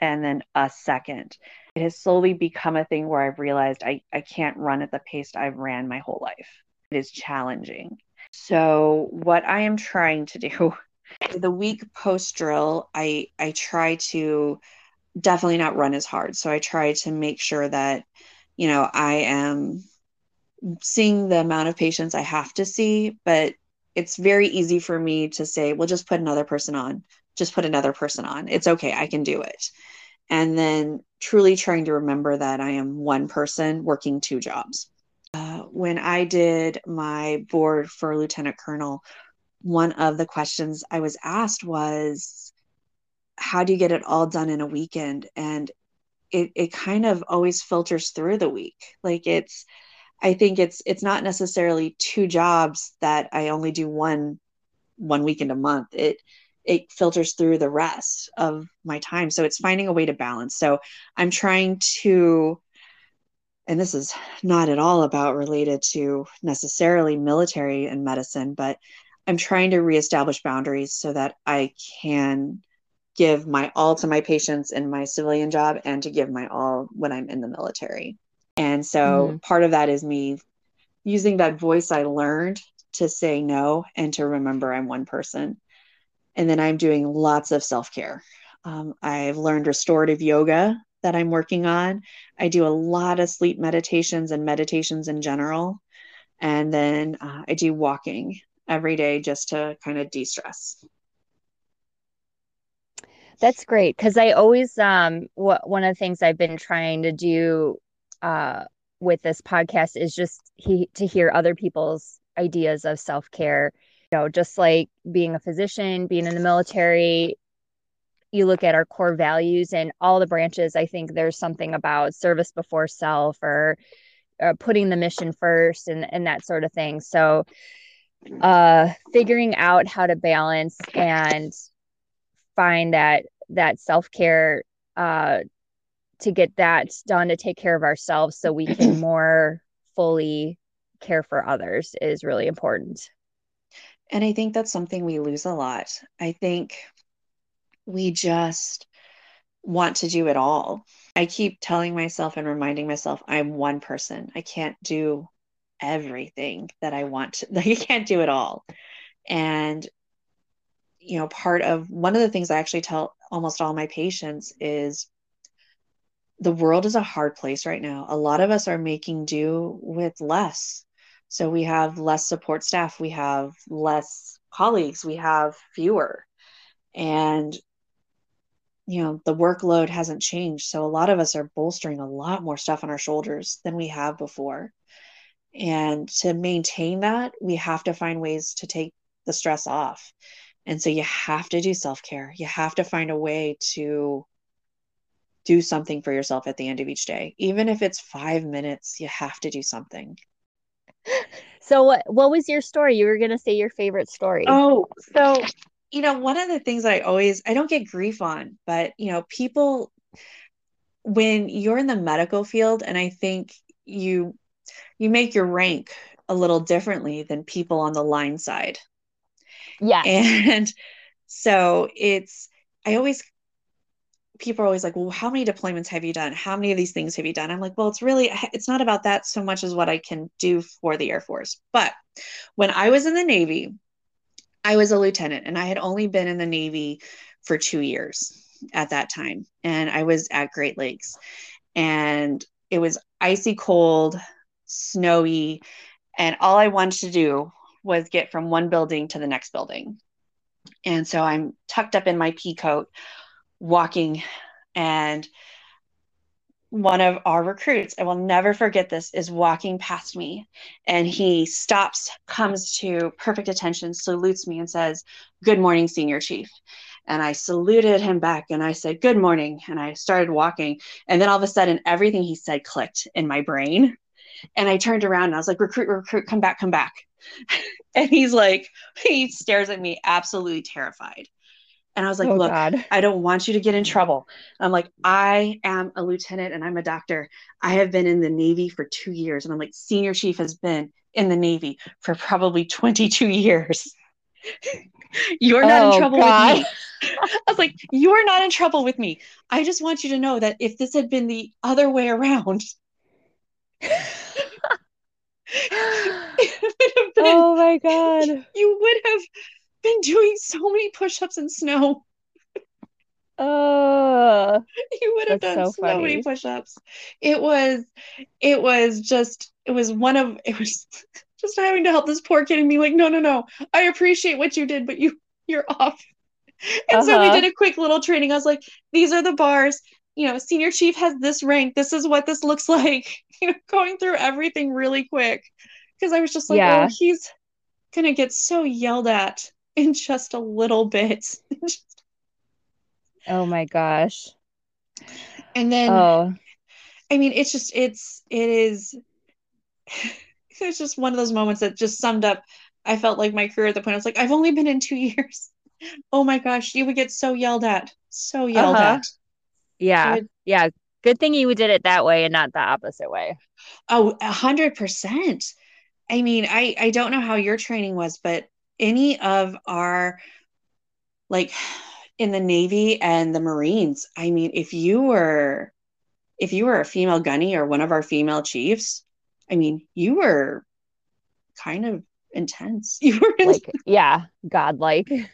and then a second. It has slowly become a thing where I've realized I, I can't run at the pace I've ran my whole life. It is challenging. So, what I am trying to do the week post drill, I I try to definitely not run as hard. So I try to make sure that, you know, I am seeing the amount of patients I have to see, but it's very easy for me to say, well, just put another person on, just put another person on. It's okay, I can do it. And then truly trying to remember that I am one person working two jobs. Uh, when I did my board for Lieutenant Colonel, one of the questions I was asked was, How do you get it all done in a weekend? And it, it kind of always filters through the week. Like it's, I think it's it's not necessarily two jobs that I only do one one weekend a month. It it filters through the rest of my time. So it's finding a way to balance. So I'm trying to and this is not at all about related to necessarily military and medicine, but I'm trying to reestablish boundaries so that I can give my all to my patients in my civilian job and to give my all when I'm in the military. And so mm. part of that is me using that voice I learned to say no and to remember I'm one person. And then I'm doing lots of self care. Um, I've learned restorative yoga that I'm working on. I do a lot of sleep meditations and meditations in general. And then uh, I do walking every day just to kind of de stress. That's great because I always um what one of the things I've been trying to do uh with this podcast is just he to hear other people's ideas of self-care. You know, just like being a physician, being in the military, you look at our core values and all the branches, I think there's something about service before self or uh, putting the mission first and and that sort of thing. So uh figuring out how to balance and find that that self-care uh to get that done to take care of ourselves so we can more fully care for others is really important. And i think that's something we lose a lot. I think we just want to do it all. I keep telling myself and reminding myself i'm one person. I can't do everything that I want to, like, you can't do it all. And, you know, part of one of the things I actually tell almost all my patients is the world is a hard place right now. A lot of us are making do with less. So we have less support staff, we have less colleagues, we have fewer. And you know, the workload hasn't changed. So a lot of us are bolstering a lot more stuff on our shoulders than we have before. And to maintain that, we have to find ways to take the stress off. And so you have to do self care. You have to find a way to do something for yourself at the end of each day. Even if it's five minutes, you have to do something. So, what, what was your story? You were going to say your favorite story. Oh, so, you know, one of the things I always, I don't get grief on, but, you know, people, when you're in the medical field, and I think you you make your rank a little differently than people on the line side. Yeah. And so it's, I always, people are always like, well, how many deployments have you done? How many of these things have you done? I'm like, well, it's really, it's not about that so much as what I can do for the Air Force. But when I was in the Navy, I was a lieutenant and I had only been in the Navy for two years at that time. And I was at Great Lakes and it was icy cold snowy, and all I wanted to do was get from one building to the next building. And so I'm tucked up in my pea coat, walking, and one of our recruits, I will never forget this, is walking past me and he stops, comes to perfect attention, salutes me, and says, Good morning, Senior Chief. And I saluted him back and I said, Good morning. And I started walking. And then all of a sudden, everything he said clicked in my brain And I turned around and I was like, recruit, recruit, come back, come back. and he's like, he stares at me absolutely terrified. And I was like, oh, look, God. I don't want you to get in trouble. I'm like, I am a lieutenant and I'm a doctor. I have been in the Navy for two years. And I'm like, senior chief has been in the Navy for probably 22 years. You're not oh, in trouble God. with me. I was like, You're not in trouble with me. I just want you to know that if this had been the other way around, oh, been, oh my God. You would have been doing so many push ups in snow. Oh, you would have done so, so many push ups. It was, it was just, it was one of, it was just having to help this poor kid and be like, no, no, no, I appreciate what you did, but you you're off. And uh-huh. so we uh-huh. did a quick little training. I was like, these are the bars. You know, senior chief has this rank. This is what this looks like. You know, going through everything really quick. Because I was just like, yeah. oh, he's gonna get so yelled at in just a little bit. oh my gosh. And then oh. I mean, it's just it's it is it's just one of those moments that just summed up. I felt like my career at the point. I was like, I've only been in two years. oh my gosh, you would get so yelled at, so yelled uh-huh. at. Yeah, would... yeah. Good thing you did it that way and not the opposite way. Oh, a hundred percent. I mean, I I don't know how your training was, but any of our like in the Navy and the Marines, I mean, if you were if you were a female gunny or one of our female chiefs, I mean, you were kind of intense. You were like, yeah, godlike.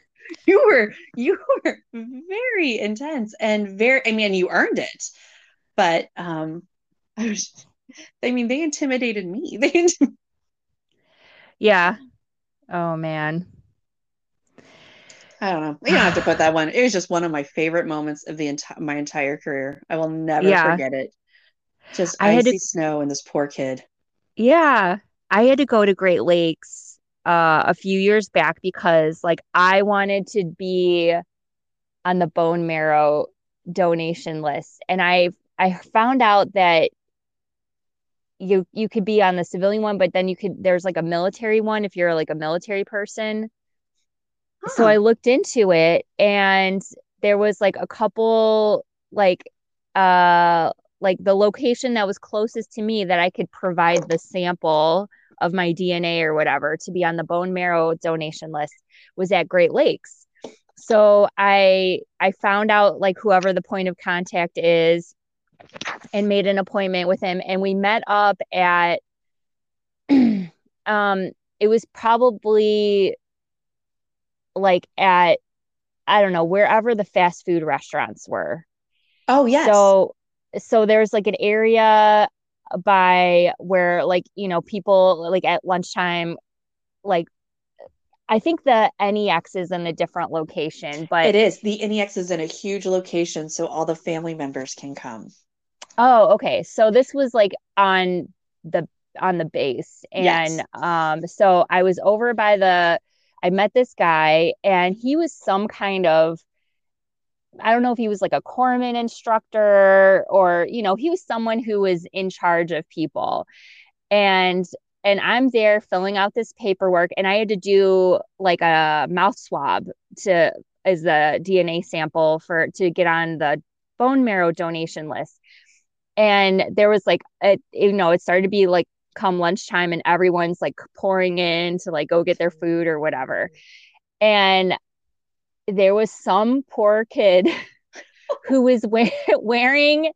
You were you were very intense and very. I mean, you earned it, but um, I was. I mean, they intimidated me. They. Intim- yeah. Oh man. I don't know. You don't have to put that one. It was just one of my favorite moments of the entire my entire career. I will never yeah. forget it. Just I icy to- snow and this poor kid. Yeah. I had to go to Great Lakes uh, a few years back because like I wanted to be on the bone marrow donation list and I I found out that you you could be on the civilian one but then you could there's like a military one if you're like a military person. Huh. So I looked into it and there was like a couple like uh like the location that was closest to me that I could provide the sample of my DNA or whatever to be on the bone marrow donation list was at Great Lakes. So I I found out like whoever the point of contact is and made an appointment with him and we met up at um it was probably like at I don't know wherever the fast food restaurants were. Oh yes. So so there's like an area by where like you know people like at lunchtime like I think the NEX is in a different location, but it is. The NEX is in a huge location, so all the family members can come. Oh, okay. So this was like on the on the base, and yes. um, so I was over by the. I met this guy, and he was some kind of I don't know if he was like a corpsman instructor or, you know, he was someone who was in charge of people. And and I'm there filling out this paperwork and I had to do like a mouth swab to as the DNA sample for to get on the bone marrow donation list. And there was like it, you know, it started to be like come lunchtime and everyone's like pouring in to like go get their food or whatever. And there was some poor kid who was we- wearing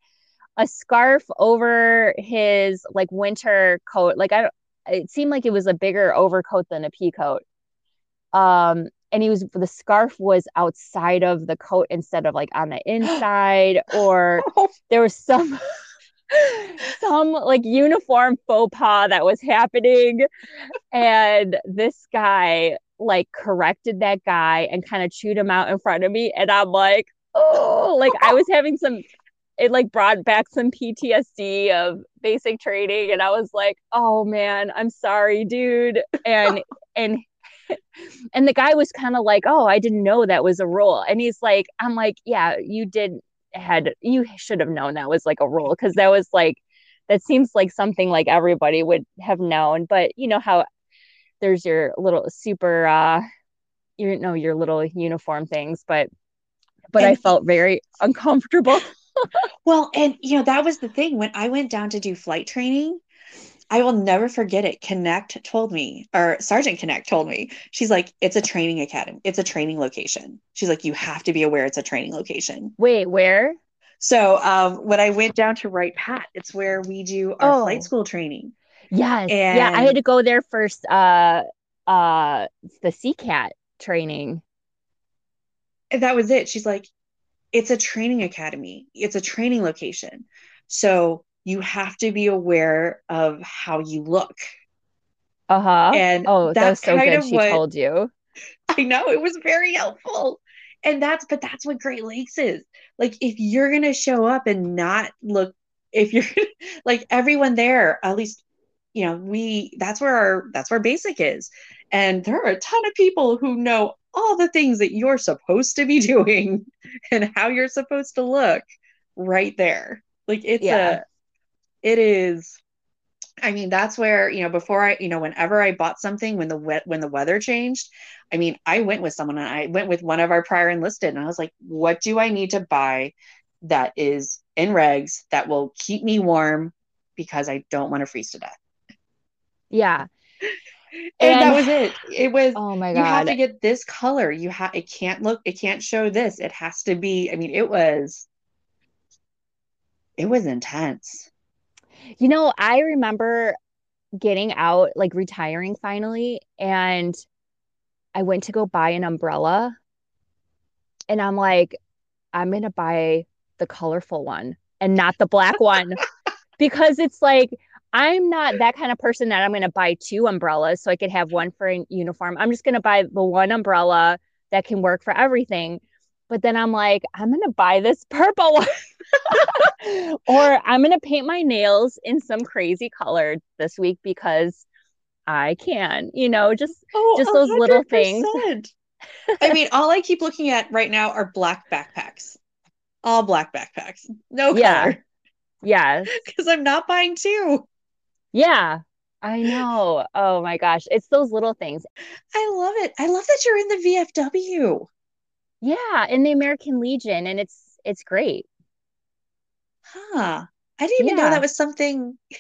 a scarf over his like winter coat. Like I it seemed like it was a bigger overcoat than a pea coat. Um and he was the scarf was outside of the coat instead of like on the inside or oh. there was some some like uniform faux pas that was happening and this guy like corrected that guy and kind of chewed him out in front of me. And I'm like, oh, like I was having some, it like brought back some PTSD of basic training. And I was like, oh man, I'm sorry, dude. And, and, and the guy was kind of like, oh, I didn't know that was a rule. And he's like, I'm like, yeah, you did had, you should have known that was like a rule because that was like, that seems like something like everybody would have known but you know how there's your little super uh you know your little uniform things but but and I felt very uncomfortable. well, and you know, that was the thing when I went down to do flight training. I will never forget it. Connect told me, or Sergeant Connect told me, she's like, it's a training academy. It's a training location. She's like, you have to be aware it's a training location. Wait, where? So um, when I went down to Wright Pat, it's where we do our oh. flight school training. Yes. And yeah, I had to go there first. Uh, uh, the CCAT training. that was it. She's like, it's a training academy, it's a training location. So you have to be aware of how you look. Uh huh. And oh, that's so good. She what, told you. I know it was very helpful. And that's, but that's what Great Lakes is. Like, if you're going to show up and not look, if you're like everyone there, at least, you know, we, that's where our, that's where basic is. And there are a ton of people who know all the things that you're supposed to be doing and how you're supposed to look right there. Like it's yeah. a it is I mean, that's where, you know, before I, you know, whenever I bought something when the wet when the weather changed, I mean, I went with someone and I went with one of our prior enlisted and I was like, what do I need to buy that is in regs that will keep me warm because I don't want to freeze to death. Yeah and, and, that was it. It was oh my god. You have to get this color. You have it can't look it can't show this. It has to be. I mean, it was it was intense. You know, I remember getting out, like retiring finally, and I went to go buy an umbrella. And I'm like, I'm gonna buy the colorful one and not the black one. because it's like I'm not that kind of person that I'm going to buy two umbrellas so I could have one for a uniform. I'm just going to buy the one umbrella that can work for everything. But then I'm like, I'm going to buy this purple one. or I'm going to paint my nails in some crazy color this week because I can, you know, just oh, just those 100%. little things. I mean, all I keep looking at right now are black backpacks. All black backpacks. No color. Yeah. Because I'm not buying two. Yeah, I know. Oh my gosh. It's those little things. I love it. I love that you're in the VFW. Yeah, in the American Legion and it's it's great. Huh. I didn't even yeah. know that was something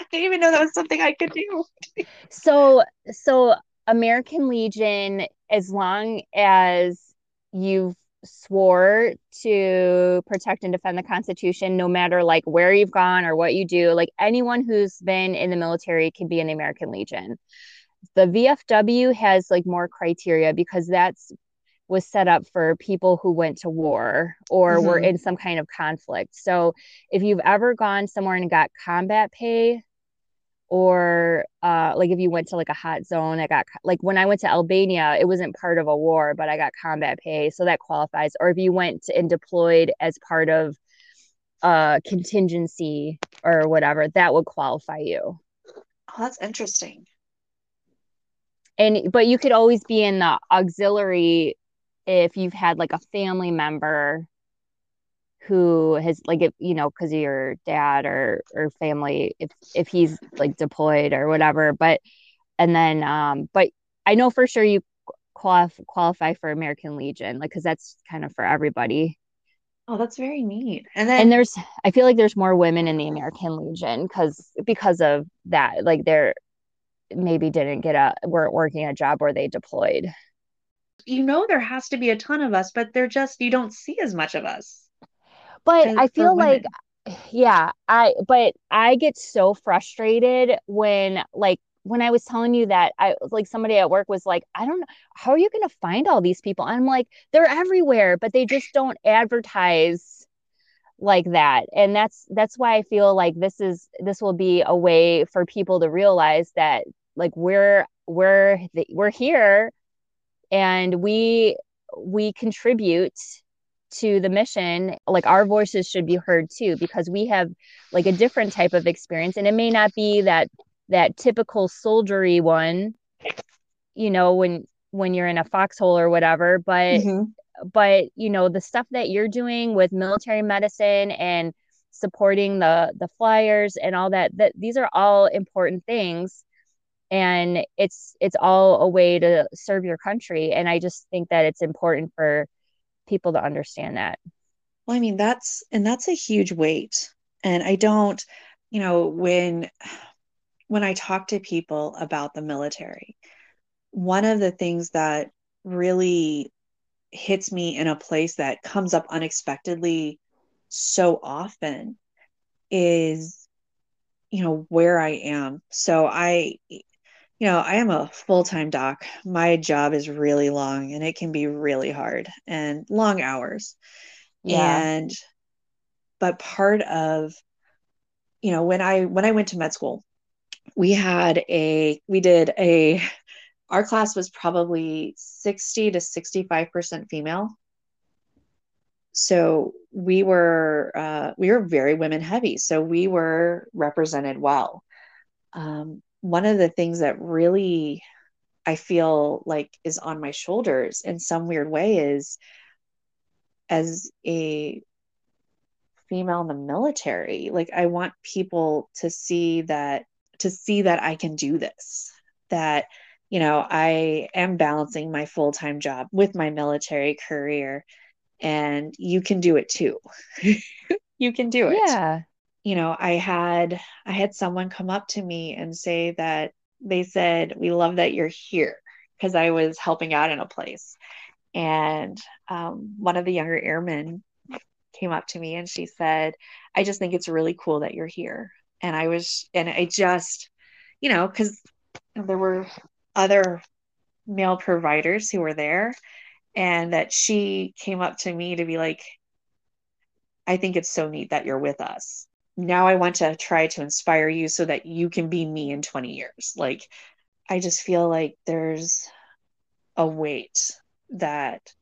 I didn't even know that was something I could do. so so American Legion as long as you've swore to protect and defend the Constitution, no matter like where you've gone or what you do. Like anyone who's been in the military can be in the American Legion. The VFW has like more criteria because that's was set up for people who went to war or mm-hmm. were in some kind of conflict. So if you've ever gone somewhere and got combat pay, or uh, like if you went to like a hot zone, I got like when I went to Albania, it wasn't part of a war, but I got combat pay, so that qualifies. Or if you went and deployed as part of uh contingency or whatever, that would qualify you. Oh, that's interesting. And but you could always be in the auxiliary if you've had like a family member who has like if you know because of your dad or or family if if he's like deployed or whatever but and then um but i know for sure you qualify qualify for american legion like because that's kind of for everybody. Oh that's very neat. And then and there's i feel like there's more women in the american legion because because of that like they're maybe didn't get a weren't working a job where they deployed you know there has to be a ton of us but they're just you don't see as much of us but I feel like yeah, I but I get so frustrated when like when I was telling you that I like somebody at work was like, I don't know, how are you going to find all these people? I'm like, they're everywhere, but they just don't advertise like that. And that's that's why I feel like this is this will be a way for people to realize that like we're we're we're here and we we contribute to the mission like our voices should be heard too because we have like a different type of experience and it may not be that that typical soldiery one you know when when you're in a foxhole or whatever but mm-hmm. but you know the stuff that you're doing with military medicine and supporting the the flyers and all that that these are all important things and it's it's all a way to serve your country. And i just think that it's important for people to understand that. Well i mean that's and that's a huge weight. And i don't you know when when i talk to people about the military one of the things that really hits me in a place that comes up unexpectedly so often is you know where i am. So i you know, I am a full time doc. My job is really long and it can be really hard and long hours. Yeah. And, but part of, you know, when I, when I went to med school, we had a, we did a, our class was probably 60 to 65% female. So we were, uh, we were very women heavy. So we were represented well. Um, one of the things that really I feel like is on my shoulders in some weird way is as a female in the military, like I want people to see that to see that I can do this. That you know, I am balancing my full-time job with my military career and you can do it too. you can do it. Yeah you know i had i had someone come up to me and say that they said we love that you're here because i was helping out in a place. And um, one of the younger airmen came up to me and she said i just think it's really cool that you're here. And i was and i just you know because there were other male providers who were there and that she came up to me to be like i think it's so neat that you're with us now I want to try to inspire you so that you can be me in 20 years. Like, I just feel like there's a weight that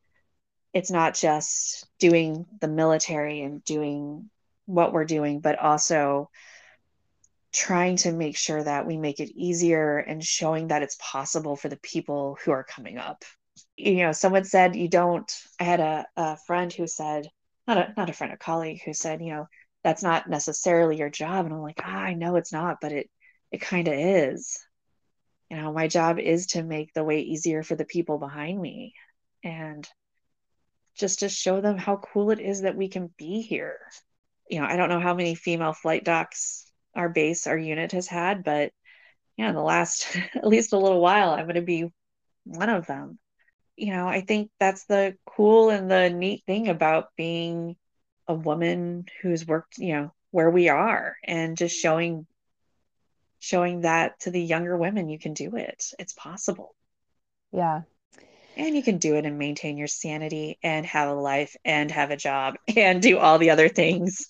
it's not just doing the military and doing what we're doing, but also trying to make sure that we make it easier and showing that it's possible for the people who are coming up. You know, someone said you don't, I had a, a friend who said, not a, not a friend, a colleague who said, you know, that's not necessarily your job. And i'm like ah, i know it's not but it it kind of is. You know my job is to make the way easier for the people behind me and just to show them how cool it is that we can be here. You know i don't know how many female flight docs our base our unit has had but yeah in the last at least a little while i'm going to be one of them. You know i think that's the cool and the neat thing about being a woman who's worked, you know, where we are and just mm-hmm. showing showing that to the younger women you can do it. It's possible. Yeah. And you can do it and maintain your sanity and have a life and have a job and do all the other things.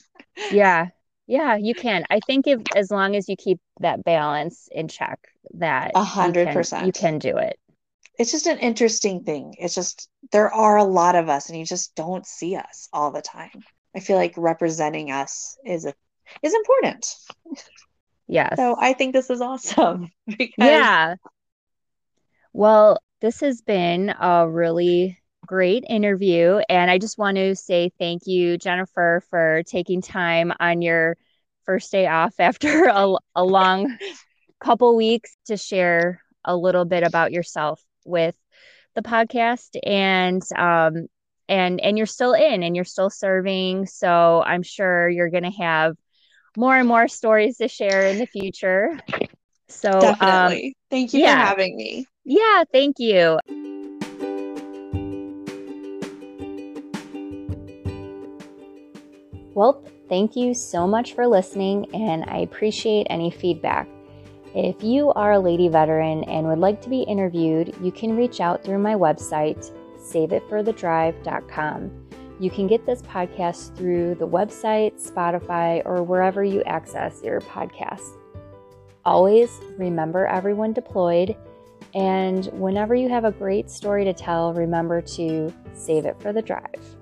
Yeah. Yeah, you can. I think if as long as you keep that balance in check, that a hundred percent you can do it. It's just an interesting thing. It's just there are a lot of us and you just don't see us all the time. I feel like representing us is a is important. Yes. So I think this is awesome. Because... Yeah. Well, this has been a really great interview. And I just want to say thank you, Jennifer, for taking time on your first day off after a, a long couple weeks to share a little bit about yourself with the podcast. And um, and and you're still in and you're still serving. So i'm sure you're going to have more and more stories to share in the future. So um, definitely. Um, thank you yeah. for having me. Yeah thank you. Well thank you so much for listening and i appreciate any feedback. If you are a lady veteran and would like to be interviewed you can reach out through my website saveitforthedrive.com. You can get this podcast through the website, Spotify, or wherever you access your podcasts. Always remember everyone deployed, and whenever you have a great story to tell, remember to save it for the drive.